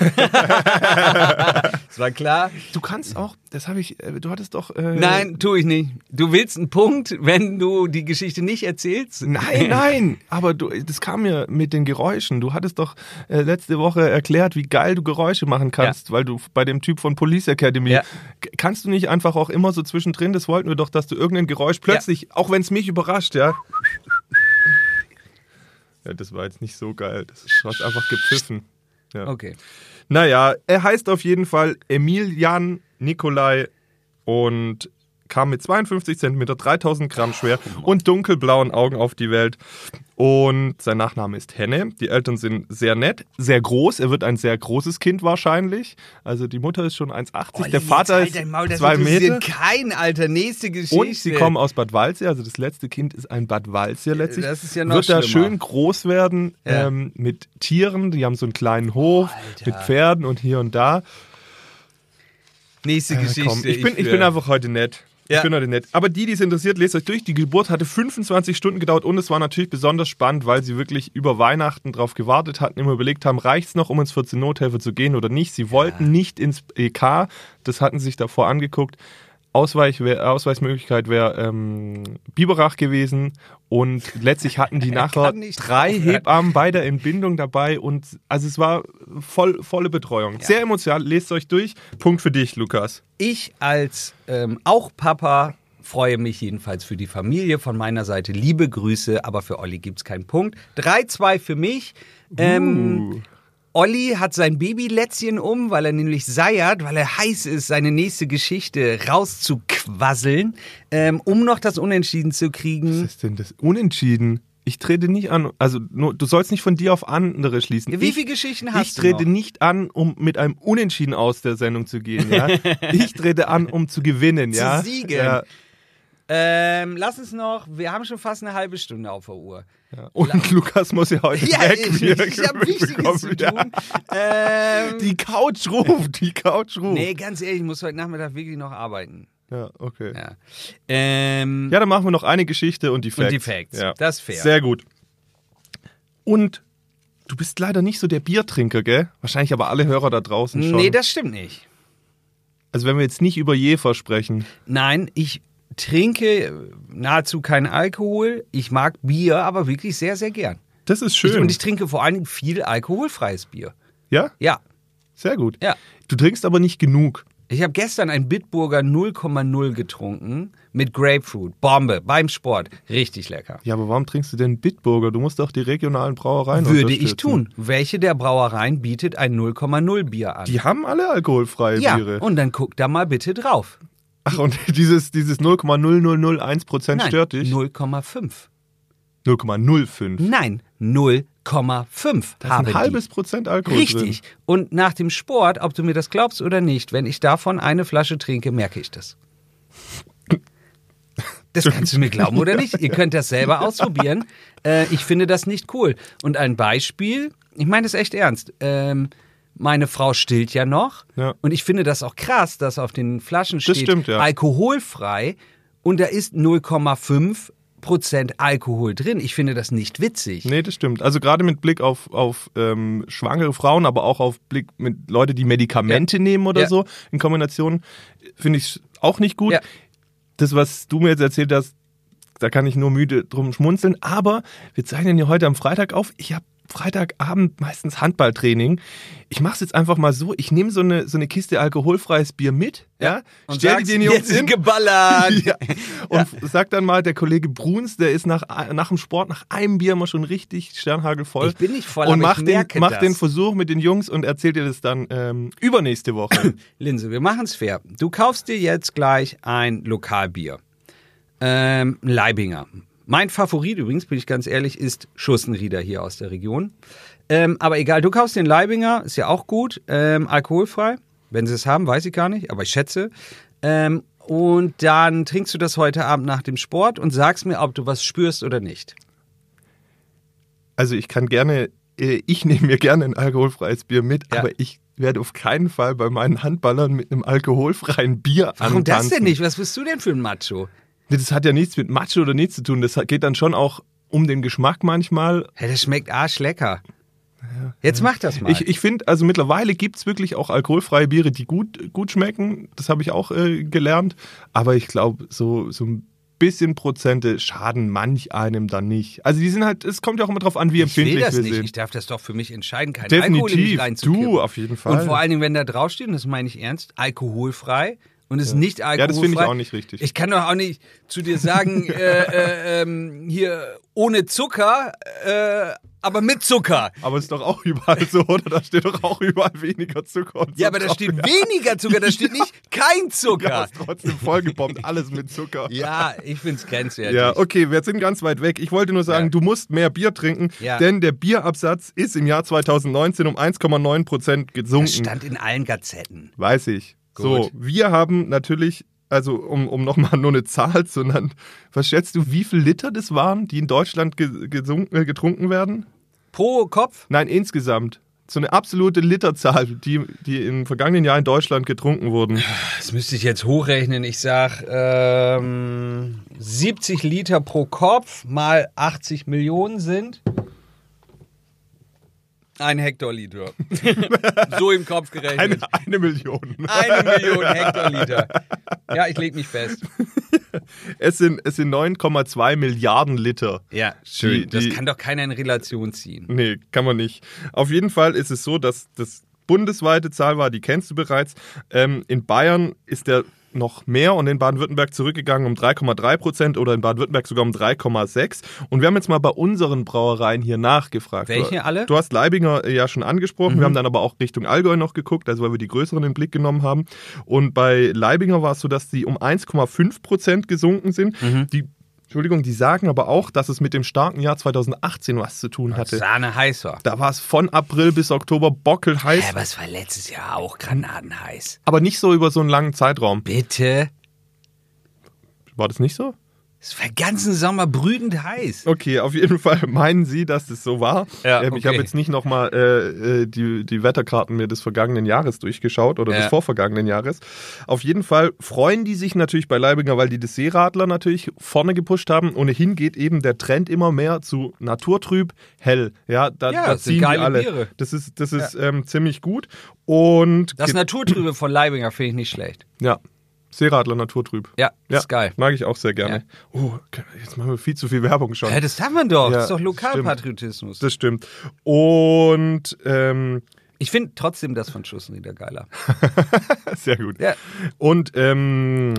Das war klar. du kannst auch, das habe ich, äh, du hattest doch... Äh, Nein, tu ich nicht. Du willst einen Punkt, wenn du die Geschichte nicht erzählst? Nein, nein, aber du, das kam mir mit den Geräuschen. Du hattest doch äh, letzte Woche erklärt, wie geil du Geräusche machen kannst, weil du bei dem Typ von Police Academy, Ja. Kannst du nicht einfach auch immer so zwischendrin, das wollten wir doch, dass du irgendein Geräusch plötzlich, auch wenn es mich überrascht, ja. Ja, das war jetzt nicht so geil. Das hast einfach gepfiffen. Ja. Okay. Naja, er heißt auf jeden Fall Emilian Nikolai und kam mit 52 Zentimeter, 3000 Gramm schwer und dunkelblauen Augen auf die Welt. Und sein Nachname ist Henne. Die Eltern sind sehr nett, sehr groß. Er wird ein sehr großes Kind wahrscheinlich. Also die Mutter ist schon 1,80. Der Vater ist zwei Meter. Kein Alter, nächste Geschichte. Und sie kommen aus Bad Waldsee, also das letzte Kind ist ein Bad Waldsee letztlich. Das ist ja noch Wird da schlimmer. schön groß werden Ja. ähm, mit Tieren, die haben so einen kleinen Hof Alter. mit Pferden und hier und da. Nächste Ja, Geschichte. komm, ich, bin, ich will- bin einfach heute nett. Ja. Ich bin heute nett. Aber die, die es interessiert, lest euch durch. Die Geburt hatte 25 Stunden gedauert und es war natürlich besonders spannend, weil sie wirklich über Weihnachten drauf gewartet hatten, immer überlegt haben, reicht es noch, um ins 14 Nothelfer zu gehen oder nicht. Sie wollten nicht ins EK, das hatten sie sich davor angeguckt. Ausweich wär, Ausweismöglichkeit wäre ähm, Biberach gewesen und letztlich hatten die nachher drei. Hebammen bei der Entbindung dabei und also es war voll, volle Betreuung. Sehr emotional, lest euch durch. Punkt für dich, Lukas. Ich als ähm, auch Papa freue mich jedenfalls für die Familie. Von meiner Seite liebe Grüße, aber für Olli gibt es keinen Punkt. 3-2 für mich. Ähm, Uh. Olli hat sein Babylätzchen um, weil er nämlich seiert, weil er heiß ist, seine nächste Geschichte rauszuquasseln, ähm, um noch das Unentschieden zu Was kriegen. ist denn das? Unentschieden. Ich trete nicht an, also nur, du sollst nicht von dir auf andere schließen. Wie ich, viele Geschichten ich hast du trete noch? nicht an, um mit einem Unentschieden aus der Sendung zu gehen. Ja? ich trete an, um zu gewinnen. Zu ja? siegen. Ja, Ähm, lass uns noch, wir haben schon fast eine halbe Stunde auf der Uhr. ja. Und Lukas muss ja heute Ja, weg. ich, Wir ich habe Wichtiges zu tun. Ähm, Die Couch ruft, die Couch ruft. nee, ganz ehrlich, ich muss heute Nachmittag wirklich noch arbeiten. Ja, okay. Ja. Ja, ähm, dann machen wir noch eine Geschichte und die Facts. Und die Facts. Ja. Das ist fair. Sehr gut. Und du bist leider nicht so der Biertrinker, gell? Wahrscheinlich aber alle Hörer da draußen schon. nee, das stimmt nicht. Also wenn wir jetzt nicht über Jefer sprechen. Nein, ich trinke nahezu keinen Alkohol. Ich mag Bier, aber wirklich sehr, sehr gern. Das ist Ich, schön. und ich trinke vor allen Dingen viel alkoholfreies Bier. ja? Ja, Sehr gut. ja. Du trinkst aber nicht genug. Ich habe gestern ein Bitburger 0,0 getrunken mit Grapefruit. Bombe beim Sport. Richtig lecker. Ja, aber warum trinkst du denn Bitburger? Du musst doch die regionalen Brauereien Würde ich tun. Welche der Brauereien bietet ein 0,0 Bier an? Die haben alle alkoholfreie ja, Biere. und dann guck da mal bitte drauf. Ach, und dieses, dieses 0,0001% Nein, stört dich? 0,5. 0,05. Nein, 0,5 Das ist haben ein halbes Prozent die. Alkohol Richtig. Und nach dem Sport, ob du mir das glaubst oder nicht, wenn ich davon eine Flasche trinke, merke ich das. Das kannst du mir glauben oder nicht? Ihr könnt das selber ausprobieren. Äh, ich finde das nicht cool. Und ein Beispiel, ich meine das echt ernst. Ähm, meine Frau stillt ja noch. Ja. Und ich finde das auch krass, dass auf den Flaschen steht stimmt, ja. alkoholfrei und da ist 0,5 Prozent Alkohol drin. Ich finde das nicht witzig. Nee, das stimmt. Also gerade mit Blick auf, auf ähm, schwangere Frauen, aber auch auf Blick mit Leute, die Medikamente nehmen oder Ja. so in Kombination, finde ich auch nicht gut. Ja. Das, was du mir jetzt erzählt hast, da kann ich nur müde drum schmunzeln. Aber wir zeichnen ja heute am Freitag auf. Ich habe Freitagabend meistens Handballtraining. Ich mache es jetzt einfach mal so. Ich nehme so eine, so eine Kiste alkoholfreies Bier mit. Ja, Und stell die den Jungs hin. geballert. Ja. Und sag dann mal, der Kollege Bruns, der ist nach, nach dem Sport, nach einem Bier immer schon richtig sternhagelvoll. Ich bin nicht voll, Und aber mach, ich den, mach den Versuch mit den Jungs und erzähl dir das dann ähm, übernächste Woche. Linse, wir machen es fair. Du kaufst dir jetzt gleich ein Lokalbier. Ähm, Leibinger. Mein Favorit übrigens, bin ich ganz ehrlich, ist Schussenrieder hier aus der Region. Ähm, aber egal, du kaufst den Leibinger, ist ja auch gut. Ähm, alkoholfrei. Wenn sie es haben, weiß ich gar nicht, aber ich schätze. Ähm, und dann trinkst du das heute Abend nach dem Sport und sagst mir, ob du was spürst oder nicht. Also ich kann gerne, äh, ich nehme mir gerne ein alkoholfreies Bier mit, Ja. aber ich werde auf keinen Fall bei meinen Handballern mit einem alkoholfreien Bier Warum das antanzen. denn nicht? Was bist du denn für ein Macho? Das hat ja nichts mit Macho oder nichts zu tun. Das geht dann schon auch um den Geschmack manchmal. Hey, das schmeckt arschlecker. Jetzt mach das mal. Ich, ich finde, also mittlerweile gibt's wirklich auch alkoholfreie Biere, die gut, gut schmecken. Das habe ich auch äh, gelernt. Aber ich glaube, so, so ein bisschen Prozente schaden manch einem dann nicht. Also die sind halt, es kommt ja auch immer drauf an, wie ich will empfindlich das wir nicht. sind. Ich darf das doch für mich entscheiden, keinen Alkohol in mich Definitiv. reinzukippen. Du auf jeden Fall. Und vor allen Dingen, wenn da draufsteht, und das meine ich ernst, alkoholfrei und es ist nicht alkoholfrei. Ja, das finde ich auch nicht richtig. Ich kann doch auch nicht zu dir sagen, äh, äh, ähm, hier ohne Zucker, äh, aber mit Zucker. aber ist doch auch überall so, oder? Da steht doch auch überall weniger Zucker. Und Ja, aber da steht weniger Zucker, da steht nicht kein Ja, Zucker. ist trotzdem vollgebombt, alles mit Zucker. Ja, ich find's grenzwertig. Ja, okay, wir sind ganz weit weg. Ich wollte nur sagen, Ja. du musst mehr Bier trinken, Ja. denn der Bierabsatz ist im Jahr 2019 um 1,9 Prozent Das gesunken. stand in allen Gazetten. Weiß ich. So, Gut. wir haben natürlich, also um, um nochmal nur eine Zahl zu nennen, was schätzt du, wie viel Liter das waren, die in Deutschland ge gesunken, äh, getrunken werden? Pro Kopf? Nein, insgesamt. So eine absolute Literzahl, die, die im vergangenen Jahr in Deutschland getrunken wurden. Das müsste ich jetzt hochrechnen. Ich sag ähm, 70 Liter pro Kopf mal 80 Millionen sind ein Hektoliter. so im Kopf gerechnet. Eine, eine Million. Eine Million Hektoliter. Ja, ich leg mich fest. Es sind, es sind 9,2 Milliarden Liter. Ja, schön. Das Die- kann doch keiner in Relation ziehen. Nee, kann man nicht. Auf jeden Fall ist es so, dass das bundesweite Zahl war, die kennst du bereits. Ähm, in Bayern ist der noch mehr und in Baden-Württemberg zurückgegangen um 3,3 Prozent oder in Baden-Württemberg sogar um 3,6. Und wir haben jetzt mal bei unseren Brauereien hier nachgefragt. Welche alle? Du hast Leibinger äh, ja schon angesprochen. Wir haben dann aber auch Richtung Allgäu noch geguckt, also weil wir die größeren in den Blick genommen haben. Und bei Leibinger war es so, dass sie um 1,5 Prozent gesunken sind. Die Entschuldigung, die sagen aber auch, dass es mit dem starken Jahr 2018 was zu tun hatte. Sahne heiß war. Da war es von April bis Oktober bockelheiß, Ja, aber es war letztes Jahr auch granatenheiß. aber nicht so über so einen langen Zeitraum. Bitte? War das nicht so? Es war ganzen Sommer brütend heiß. Okay, auf jeden Fall meinen Sie, dass das so war. Ja, ähm, Ich okay. habe jetzt nicht nochmal äh, äh, die, die Wetterkarten mir des vergangenen Jahres durchgeschaut oder Ja. des vorvergangenen Jahres. Auf jeden Fall freuen die sich natürlich bei Leibinger, weil die das Seeradler natürlich vorne gepusht haben. Ohnehin geht eben der Trend immer mehr zu naturtrüb, hell. Ja, da, Ja, da das sind ziehen geile die alle. Biere. Das ist, das ist ähm, ziemlich gut. Und Das Naturtrübe von Leibinger finde ich nicht schlecht. ja, Seeradler naturtrüb. Ja, ist geil. Mag ich auch sehr gerne. Oh, jetzt machen wir viel zu viel Werbung schon. Ja, das darf man doch. Ja, das ist doch Lokalpatriotismus. Das stimmt. Und ähm, Ich finde trotzdem das von Schussrieder geiler. sehr gut. Ja. Und ähm,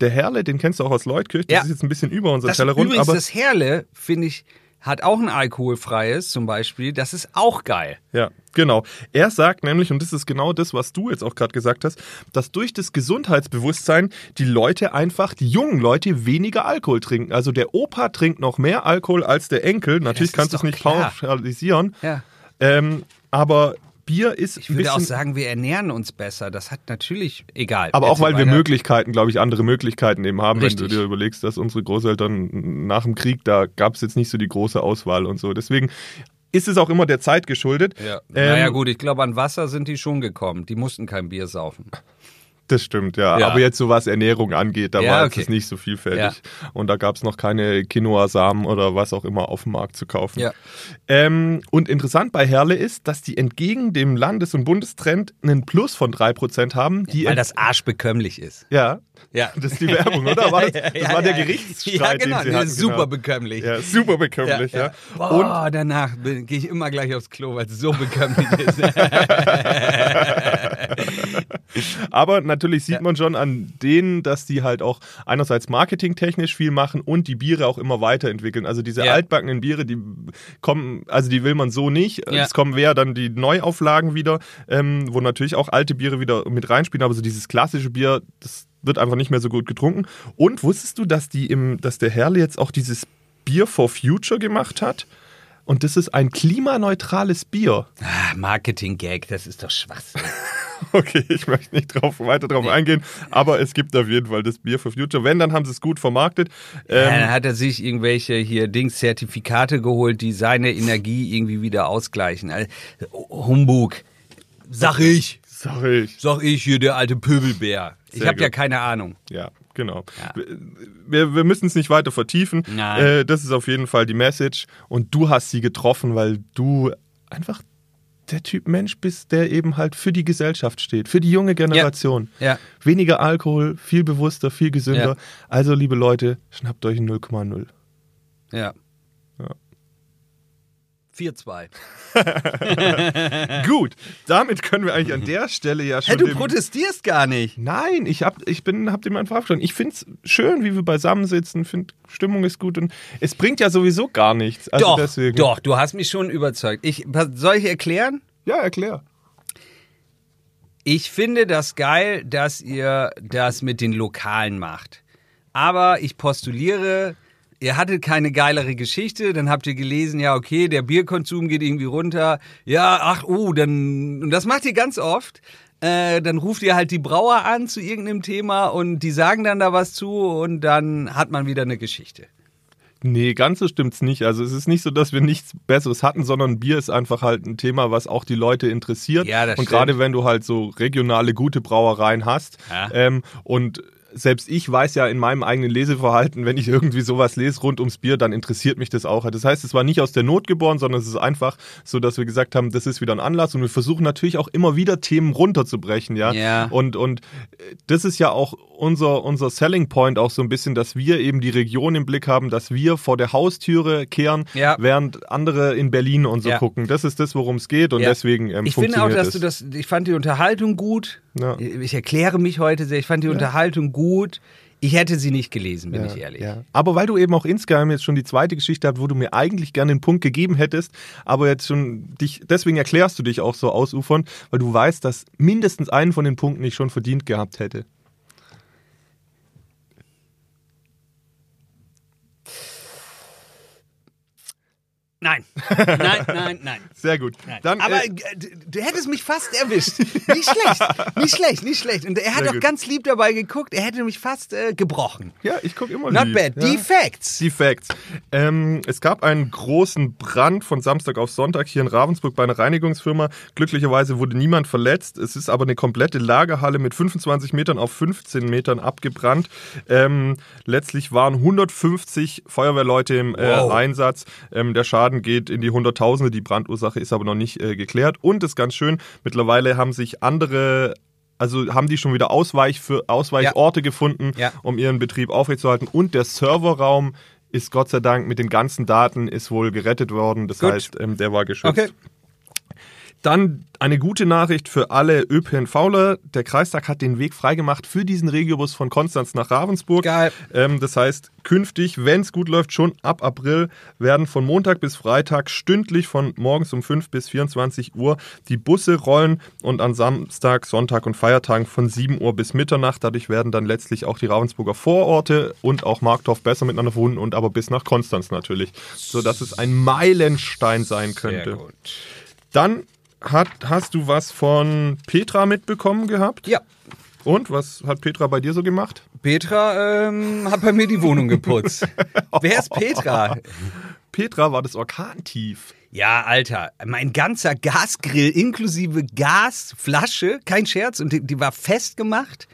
der Herle, den kennst du auch aus Leutkirch. Das Ja. ist jetzt ein bisschen über unser Das, Tellerrand, übrigens, aber das Herle, finde ich, hat auch ein alkoholfreies zum Beispiel. Das ist auch geil. ja, genau. Er sagt nämlich, und das ist genau das, was du jetzt auch gerade gesagt hast, dass durch das Gesundheitsbewusstsein die Leute einfach, die jungen Leute, weniger Alkohol trinken. Also der Opa trinkt noch mehr Alkohol als der Enkel. Natürlich ist kannst du es nicht klar. pauschalisieren. Ja. Ähm, aber Bier ist Ich würde auch sagen, wir ernähren uns besser. Das hat natürlich, egal. Aber auch weil wir. Möglichkeiten, glaube ich, andere Möglichkeiten eben haben. Wenn Richtig. du dir überlegst, dass unsere Großeltern nach dem Krieg, da gab es jetzt nicht so die große Auswahl und so. Deswegen ist es auch immer der Zeit geschuldet. Ja. Ähm, naja, gut, ich glaube, an Wasser sind die schon gekommen. Die mussten kein Bier saufen. Das stimmt, ja. Ja. Aber jetzt so was Ernährung angeht, da Ja, war okay. es nicht so vielfältig. Und da gab es noch keine Quinoa-Samen oder was auch immer auf dem Markt zu kaufen. Ja. Ähm, und interessant bei Herle ist, dass die entgegen dem Landes- und Bundestrend einen Plus von 3% haben. Die Weil das arschbekömmlich ist. ja, Ja. das ist die Werbung, oder? War das, das Ja, war der ja, ja. Gerichtsstreit, Ja, genau. den sie der hatten. ist super genau. bekömmlich. Ja, super bekömmlich, ja. Boah, danach gehe ich immer gleich aufs Klo, weil es so bekömmlich ist. Aber natürlich sieht man schon an denen, dass die halt auch einerseits marketingtechnisch viel machen und die Biere auch immer weiterentwickeln. Also diese Ja. altbackenen Biere, die kommen, also die will man so nicht. Ja. Es kommen eher dann die Neuauflagen wieder, ähm, wo natürlich auch alte Biere wieder mit reinspielen, aber so dieses klassische Bier, das wird einfach nicht mehr so gut getrunken. Und wusstest du, dass die im, dass der Herle jetzt auch dieses Bier for Future gemacht hat? und das ist ein klimaneutrales Bier. Ah, Marketing-Gag, das ist doch Schwachsinn. Okay, ich möchte nicht drauf, weiter drauf eingehen, aber es gibt auf jeden Fall das Bier for Future. Wenn, dann haben sie es gut vermarktet. Ja, Ähm, dann hat er sich irgendwelche hier Dings Zertifikate geholt, die seine Energie irgendwie wieder ausgleichen. Also, Humbug. Sag ich. sag ich. Sag ich hier, der alte Pöbelbär. Ich Sehr habe ja keine Ahnung. Ja, genau. Ja. Wir, wir müssen es nicht weiter vertiefen. Nein. Äh, das ist auf jeden Fall die Message. Und du hast sie getroffen, weil du einfach der Typ Mensch bist, der eben halt für die Gesellschaft steht, für die junge Generation. Ja. Weniger Alkohol, viel bewusster, viel gesünder. Ja. Also, liebe Leute, schnappt euch ein 0,0. Ja. Ja. 4-2. Gut, damit können wir eigentlich an der Stelle ja schon. Hey, du protestierst gar nicht. Nein, ich hab, ich bin, hab dem einfach abgestanden. Ich find's schön, wie wir beisammensitzen. Find, Stimmung ist gut und es bringt ja sowieso gar nichts. Also doch, deswegen. doch, du hast mich schon überzeugt. Ich, soll ich erklären? Ja, erklär. Ich finde das geil, dass ihr das mit den Lokalen macht. Aber ich postuliere, ihr hattet keine geilere Geschichte, dann habt ihr gelesen, ja, okay, der Bierkonsum geht irgendwie runter. Ja, ach, oh, dann, und das macht ihr ganz oft. Äh, dann ruft ihr halt die Brauer an zu irgendeinem Thema und die sagen dann da was zu und dann hat man wieder eine Geschichte. Nee, ganz so stimmt's nicht. Also es ist nicht so, dass wir nichts Besseres hatten, sondern Bier ist einfach halt ein Thema, was auch die Leute interessiert. Ja, das und stimmt. gerade wenn du halt so regionale gute Brauereien hast Ja. ähm, und selbst ich weiß ja in meinem eigenen Leseverhalten, wenn ich irgendwie sowas lese rund ums Bier, dann interessiert mich das auch. Das heißt, es war nicht aus der Not geboren, sondern es ist einfach so, dass wir gesagt haben, das ist wieder ein Anlass und wir versuchen natürlich auch immer wieder Themen runterzubrechen, ja. Ja. Und, und äh, das ist ja auch unser, unser Selling Point auch so ein bisschen, dass wir eben die Region im Blick haben, dass wir vor der Haustüre kehren, Ja. während andere in Berlin und so Ja. gucken. Das ist das, worum es geht und Ja. deswegen ähm, Ich finde auch, dass es. du das, ich fand die Unterhaltung gut. Ja. Ich erkläre mich heute sehr, ich fand die Unterhaltung gut. Ich hätte sie nicht gelesen, bin ich ehrlich. Ja. Aber weil du eben auch insgeheim jetzt schon die zweite Geschichte habt, wo du mir eigentlich gerne einen Punkt gegeben hättest, aber jetzt schon dich, deswegen erklärst du dich auch so ausufern, weil du weißt, dass mindestens einen von den Punkten ich schon verdient gehabt hätte. Nein, nein, nein, nein. Sehr gut. Nein. Dann, Aber äh, äh, du, hättest mich fast erwischt. Nicht schlecht, nicht schlecht, nicht schlecht. Und er hat auch gut. ganz lieb dabei geguckt. Er hätte mich fast äh, gebrochen. ja, ich gucke immer Not lieb. bad. Ja. Die Facts. Die Facts. Ähm, es gab einen großen Brand von Samstag auf Sonntag hier in Ravensburg bei einer Reinigungsfirma. Glücklicherweise wurde niemand verletzt. Es ist aber eine komplette Lagerhalle mit 25 Metern auf 15 Metern abgebrannt. Ähm, letztlich waren 150 Feuerwehrleute im äh, Wow. Einsatz. Ähm, der Schaden geht in die Hunderttausende. Die Brandursache ist aber noch nicht äh, geklärt. Und das ist ganz schön, mittlerweile haben sich andere also haben die schon wieder Ausweich für Ausweichorte gefunden, Ja. um ihren Betrieb aufrechtzuerhalten. Und der Serverraum ist Gott sei Dank mit den ganzen Daten ist wohl gerettet worden. Das Gut. heißt, ähm, der war geschützt. Okay. Dann eine gute Nachricht für alle ÖPNVler. Der Kreistag hat den Weg freigemacht für diesen Regiobus von Konstanz nach Ravensburg. Geil. Ähm, das heißt, künftig, wenn es gut läuft, schon ab April werden von Montag bis Freitag stündlich von morgens um 5 bis 24 Uhr die Busse rollen und an Samstag, Sonntag und Feiertagen von 7 Uhr bis Mitternacht. Dadurch werden dann letztlich auch die Ravensburger Vororte und auch Markdorf besser miteinander verbunden und aber bis nach Konstanz natürlich, sodass es ein Meilenstein sein könnte. Sehr gut. Dann hat, hast du was von Petra mitbekommen gehabt? Ja. Und was hat Petra bei dir so gemacht? Petra ähm, hat bei mir die Wohnung geputzt. Wer ist Petra? Petra war das Orkantief. Ja, Alter, mein ganzer Gasgrill inklusive Gasflasche, kein Scherz, und die, die war festgemacht,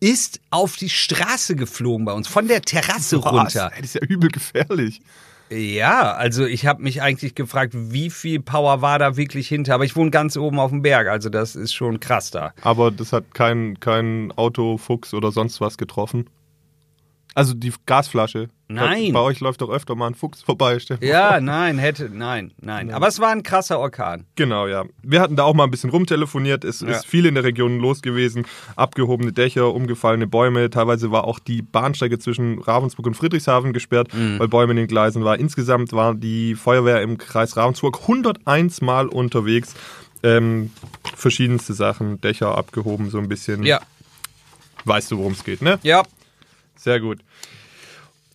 ist auf die Straße geflogen bei uns, von der Terrasse runter. Was? Das ist ja übel gefährlich. Ja, also ich habe mich eigentlich gefragt, wie viel Power war da wirklich hinter, aber ich wohne ganz oben auf dem Berg, also das ist schon krass da. Aber das hat kein, kein Autofuchs oder sonst was getroffen. Also die Gasflasche. Nein. Bei euch läuft doch öfter mal ein Fuchs vorbei. Ja, nein, hätte, nein, nein. Aber es war ein krasser Orkan. Genau, ja. Wir hatten da auch mal ein bisschen rumtelefoniert. Es Ja. ist viel in der Region los gewesen. Abgehobene Dächer, umgefallene Bäume. Teilweise war auch die Bahnstrecke zwischen Ravensburg und Friedrichshafen gesperrt, weil Bäume in den Gleisen waren. Insgesamt war die Feuerwehr im Kreis Ravensburg 101 Mal unterwegs. Ähm, verschiedenste Sachen, Dächer abgehoben, so ein bisschen. Ja, Weißt du, worum es geht, ne? ja. Sehr gut.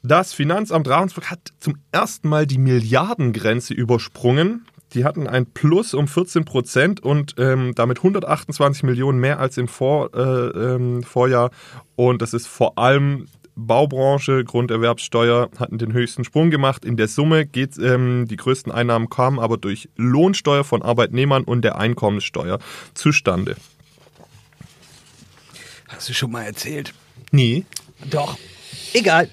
Das Finanzamt Ravensburg hat zum ersten Mal die Milliardengrenze übersprungen. Die hatten ein Plus um 14 Prozent und ähm, damit 128 Millionen mehr als im Vor, äh, ähm, Vorjahr. Und das ist vor allem Baubranche, Grunderwerbssteuer hatten den höchsten Sprung gemacht. In der Summe geht ähm, die größten Einnahmen kamen aber durch Lohnsteuer von Arbeitnehmern und der Einkommenssteuer zustande. Hast du schon mal erzählt? Nie. Doch. Egal.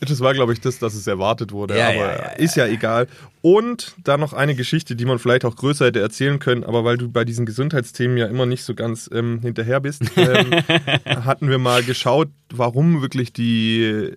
Das war, glaube ich, das, dass es erwartet wurde, Ja, aber ja, ja, ist ja egal. Und dann noch eine Geschichte, die man vielleicht auch größer hätte erzählen können, aber weil du bei diesen Gesundheitsthemen ja immer nicht so ganz ähm, hinterher bist, ähm, hatten wir mal geschaut, warum wirklich die.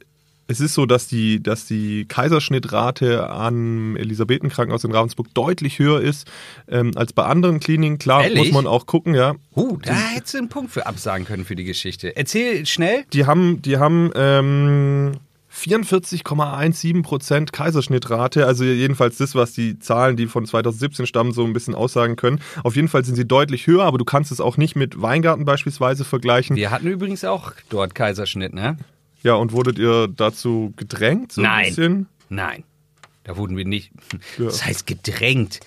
Es ist so, dass die, dass die Kaiserschnittrate am Elisabethenkrankenhaus in Ravensburg deutlich höher ist ähm, als bei anderen Kliniken. Klar, Ehrlich? muss man auch gucken, ja. Uh, da hättest du einen Punkt für absagen können für die Geschichte. Erzähl schnell. Die haben, die haben ähm, 44,17 Prozent Kaiserschnittrate, also jedenfalls das, was die Zahlen, die von 2017 stammen, so ein bisschen aussagen können. Auf jeden Fall sind sie deutlich höher, aber du kannst es auch nicht mit Weingarten beispielsweise vergleichen. Wir hatten übrigens auch dort Kaiserschnitt, ne? Ja, und wurdet ihr dazu gedrängt? So Ein Nein. Nein. Da wurden wir nicht. Ja. Das heißt gedrängt.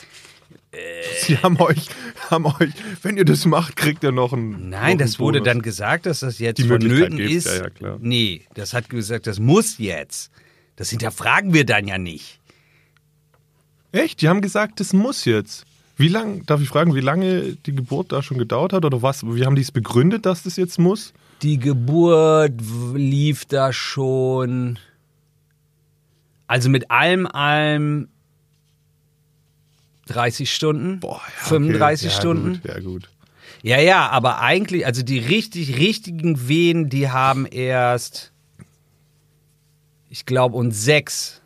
Sie haben euch, haben euch, wenn ihr das macht, kriegt ihr noch einen. Nein, noch das einen wurde Bonus. dann gesagt, dass das jetzt Die vonnöten ist. ja, ja, klar. Nee, das hat gesagt, das muss jetzt. Das hinterfragen wir dann ja nicht. Echt? Die haben gesagt, das muss jetzt. Wie lange, darf ich fragen, wie lange die Geburt da schon gedauert hat oder was? Wie haben die es begründet, dass das jetzt muss? Die Geburt lief da schon. Also mit allem, allem 30 Stunden, Boah, ja, 35 okay. ja, Stunden. Gut, ja, gut. Ja, ja, aber eigentlich, also die richtig, richtigen Wehen, die haben erst, ich glaube, um sechs,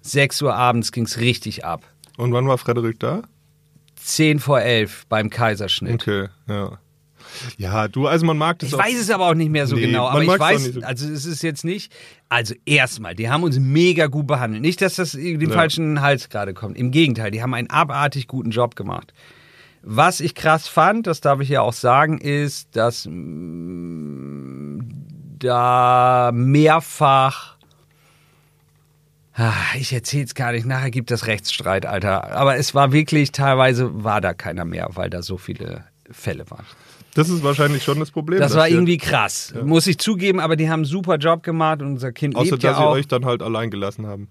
sechs Uhr abends ging's richtig ab. Und wann war Frederik da? Zehn vor elf beim Kaiserschnitt. Okay, ja. Ja, du, also man mag das Ich auch. weiß es aber auch nicht mehr so Nee, genau. Aber ich weiß, so- also es ist jetzt nicht. Also erstmal, die haben uns mega gut behandelt. Nicht, dass das in den Ja. falschen Hals gerade kommt. Im Gegenteil, die haben einen abartig guten Job gemacht. Was ich krass fand, das darf ich ja auch sagen, ist, dass mm, da mehrfach. Ah, Ich erzähl's gar nicht, nachher gibt es Rechtsstreit, Alter. Aber es war wirklich, teilweise war da keiner mehr, weil da so viele Fälle waren. Das ist wahrscheinlich schon das Problem. Das dass war irgendwie krass, muss ich zugeben, aber die haben einen super Job gemacht und unser Kind Außer, lebt dass ja sie auch. euch dann halt allein gelassen haben.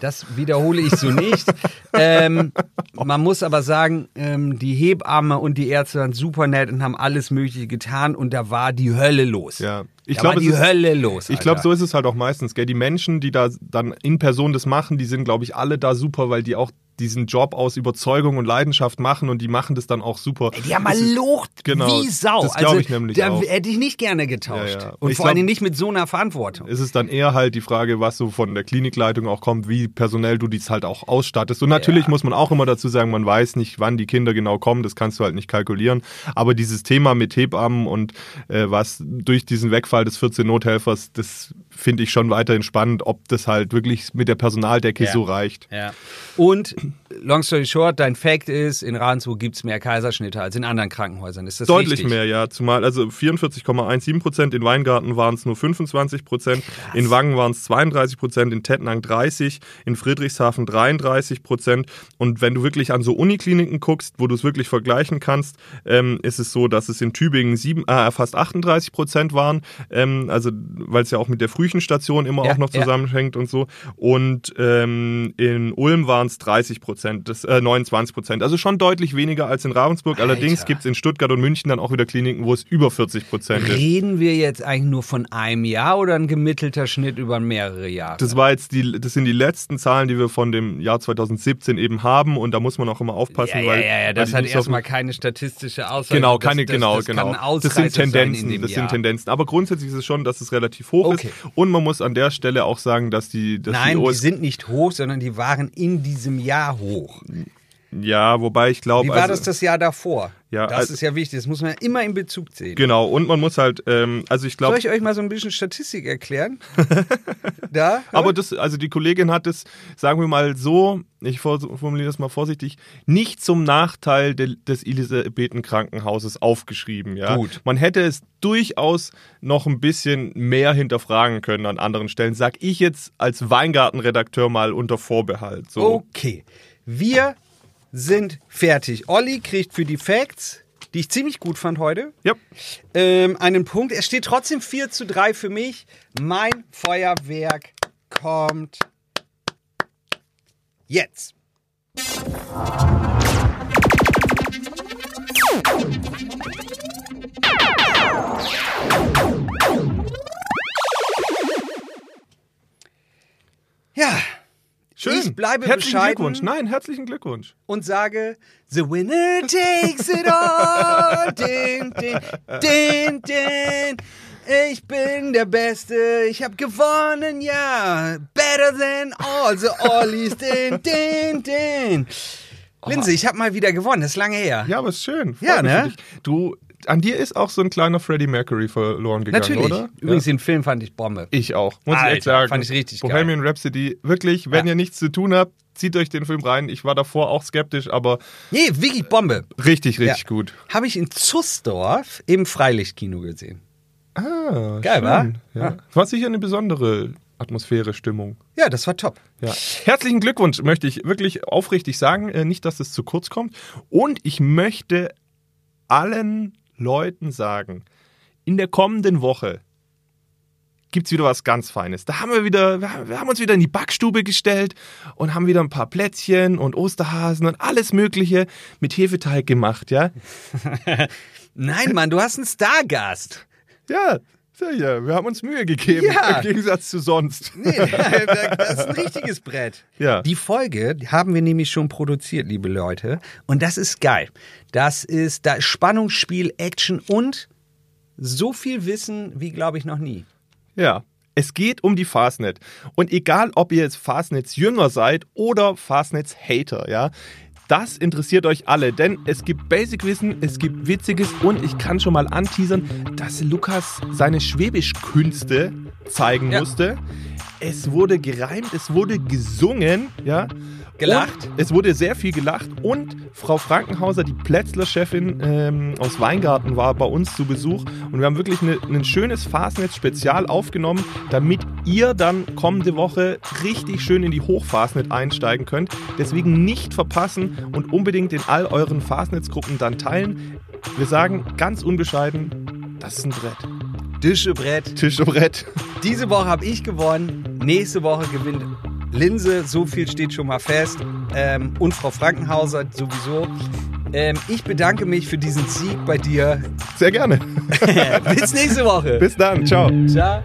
Das wiederhole ich so nicht. ähm, man muss aber sagen, ähm, die Hebamme und die Ärzte waren super nett und haben alles Mögliche getan und da war die Hölle los. Ja. Ich da glaube, war die ist- Hölle los. Ich glaube, Alter. so ist es halt auch meistens, gell? Die Menschen, die da dann in Person das machen, die sind, glaube ich, alle da super, weil die auch diesen Job aus Überzeugung und Leidenschaft machen und die machen das dann auch super. Die haben mal Es locht genau, wie Sau. das glaub also, ich nämlich da auch. hätte ich nicht gerne getauscht. Ja, ja. Und Ich vor allen Dingen nicht mit so einer Verantwortung. Es ist dann eher halt die Frage, was so von der Klinikleitung auch kommt, wie personell du dies halt auch ausstattest. Und natürlich muss man auch immer dazu sagen, man weiß nicht, wann die Kinder genau kommen, das kannst du halt nicht kalkulieren. Aber dieses Thema mit Hebammen und äh, was durch diesen Wegfall des 14 Nothelfers, das finde ich schon weiterhin spannend, ob das halt wirklich mit der Personaldecke Ja. so reicht. Ja. Und, long story short, dein Fact ist, in Ravensburg gibt es mehr Kaiserschnitte als in anderen Krankenhäusern. Ist das Deutlich richtig? mehr, ja. Zumal, also 44,17 Prozent, in Weingarten waren es nur 25 Prozent, in Wangen waren es 32 Prozent, in Tettnang 30%, in Friedrichshafen 33 Prozent. Und wenn du wirklich an so Unikliniken guckst, wo du es wirklich vergleichen kannst, ähm, ist es so, dass es in Tübingen sieben, äh, fast 38 Prozent waren. Ähm, also, weil es ja auch mit der Frühchenstation immer Ja, auch noch ja. zusammenhängt und so. Und ähm, in Ulm waren es 30 Prozent, das, äh, 29 Prozent. Also schon deutlich weniger als in Ravensburg. Allerdings Alter. gibt es in Stuttgart und München dann auch wieder Kliniken, wo es über 40 Prozent ist. Reden wir jetzt eigentlich nur von einem Jahr oder ein gemittelter Schnitt über mehrere Jahre? Das war jetzt die, das sind die letzten Zahlen, die wir von dem Jahr 2017 eben haben und da muss man auch immer aufpassen, ja, ja, weil, ja, ja, das hat erstmal keine statistische Aussage. Genau, Das- keine, das, genau, das genau. Kann ein das sind Tendenzen, das Jahr. sind Tendenzen. Aber grundsätzlich ist es schon, dass es relativ hoch Okay. ist. Und man muss an der Stelle auch sagen, dass die, dass Nein, die, die sind nicht hoch, sondern die waren in diesem Jahr hoch. Ja, wobei ich glaube. Wie war also, das das Jahr davor? Ja, das also- ist ja wichtig. Das muss man ja immer in Bezug sehen. Genau, und man muss halt, ähm, also ich Soll glaube. ich euch mal so ein bisschen Statistik erklären? da? Aber das, also die Kollegin hat es, sagen wir mal so, ich formuliere das mal vorsichtig, nicht zum Nachteil de, des Elisabethen-Krankenhauses aufgeschrieben. Ja? Gut. Man hätte es durchaus noch ein bisschen mehr hinterfragen können an anderen Stellen, sag ich jetzt als Weingartenredakteur mal unter Vorbehalt. So. Okay. Wir sind fertig. Olli kriegt für die Facts, die ich ziemlich gut fand heute, Ja. ähm, einen Punkt. Es steht trotzdem 4 zu 3 für mich. Mein Feuerwerk kommt jetzt. Ja, Schön. Ich bleibe herzlichen bescheiden. Glückwunsch. Nein, herzlichen Glückwunsch. und sage, The winner takes it all. din, din, din, din. Ich bin der Beste, ich hab gewonnen, ja. Better than all the Ollies. Din, din, din. Linse, ich hab mal wieder gewonnen, das ist lange her. Ja, aber ist schön. Freut Ja, ne? Du, an dir ist auch so ein kleiner Freddie Mercury verloren gegangen, Natürlich. oder? Übrigens, Ja. den Film fand ich Bombe. Ich auch, muss ich Alter, echt sagen. fand ich richtig geil. Bohemian Rhapsody, wirklich, wenn Ja. ihr nichts zu tun habt, zieht euch den Film rein. Ich war davor auch skeptisch, aber Nee, wirklich Bombe. richtig, richtig Ja. gut. Habe ich in Zussdorf im Freilichtkino gesehen. Ah, Geil, schön. wa? Ja. Ja. War sicher eine besondere Atmosphäre, Stimmung. Ja, das war top. Ja. Herzlichen Glückwunsch, möchte ich wirklich aufrichtig sagen. Äh, Nicht, dass es zu kurz kommt. Und ich möchte allen Leuten sagen, in der kommenden Woche gibt es wieder was ganz Feines. Da haben wir wieder, wir haben- uns wieder in die Backstube gestellt und haben wieder ein paar Plätzchen und Osterhasen und alles Mögliche mit Hefeteig gemacht, ja? Nein, Mann, du hast einen Stargast. Ja, sicher. Wir haben uns Mühe gegeben, Ja. im Gegensatz zu sonst. Nee, das ist ein richtiges Brett. Ja. Die Folge haben wir nämlich schon produziert, liebe Leute. Und das ist geil. Das ist, da ist Spannungsspiel, Action und so viel Wissen wie, glaube ich, noch nie. Ja. Es geht um die Fastnet. Und egal, ob ihr jetzt Fastnets Jünger seid oder Fastnets Hater, ja, das interessiert euch alle, denn es gibt Basic-Wissen, es gibt Witziges und ich kann schon mal anteasern, dass Lukas seine Schwäbisch-Künste zeigen Ja. musste. Es wurde gereimt, es wurde gesungen, ja. Gelacht. Und es wurde sehr viel gelacht und Frau Frankenhauser, die Plätzler-Chefin ähm, aus Weingarten, war bei uns zu Besuch und wir haben wirklich eine, ein schönes Fastnet-Spezial aufgenommen, damit ihr dann kommende Woche richtig schön in die Hochfastnet einsteigen könnt. Deswegen nicht verpassen und unbedingt in all euren Fastnets-Gruppen dann teilen. Wir sagen ganz unbescheiden, das ist ein Brett. Tischebrett. Tischbrett. Diese Woche habe ich gewonnen. Nächste Woche gewinnt Linse. So viel steht schon mal fest. Ähm, und Frau Frankenhauser sowieso. Ähm, ich bedanke mich für diesen Sieg bei dir. Sehr gerne. Bis nächste Woche. Bis dann. Ciao. Ciao.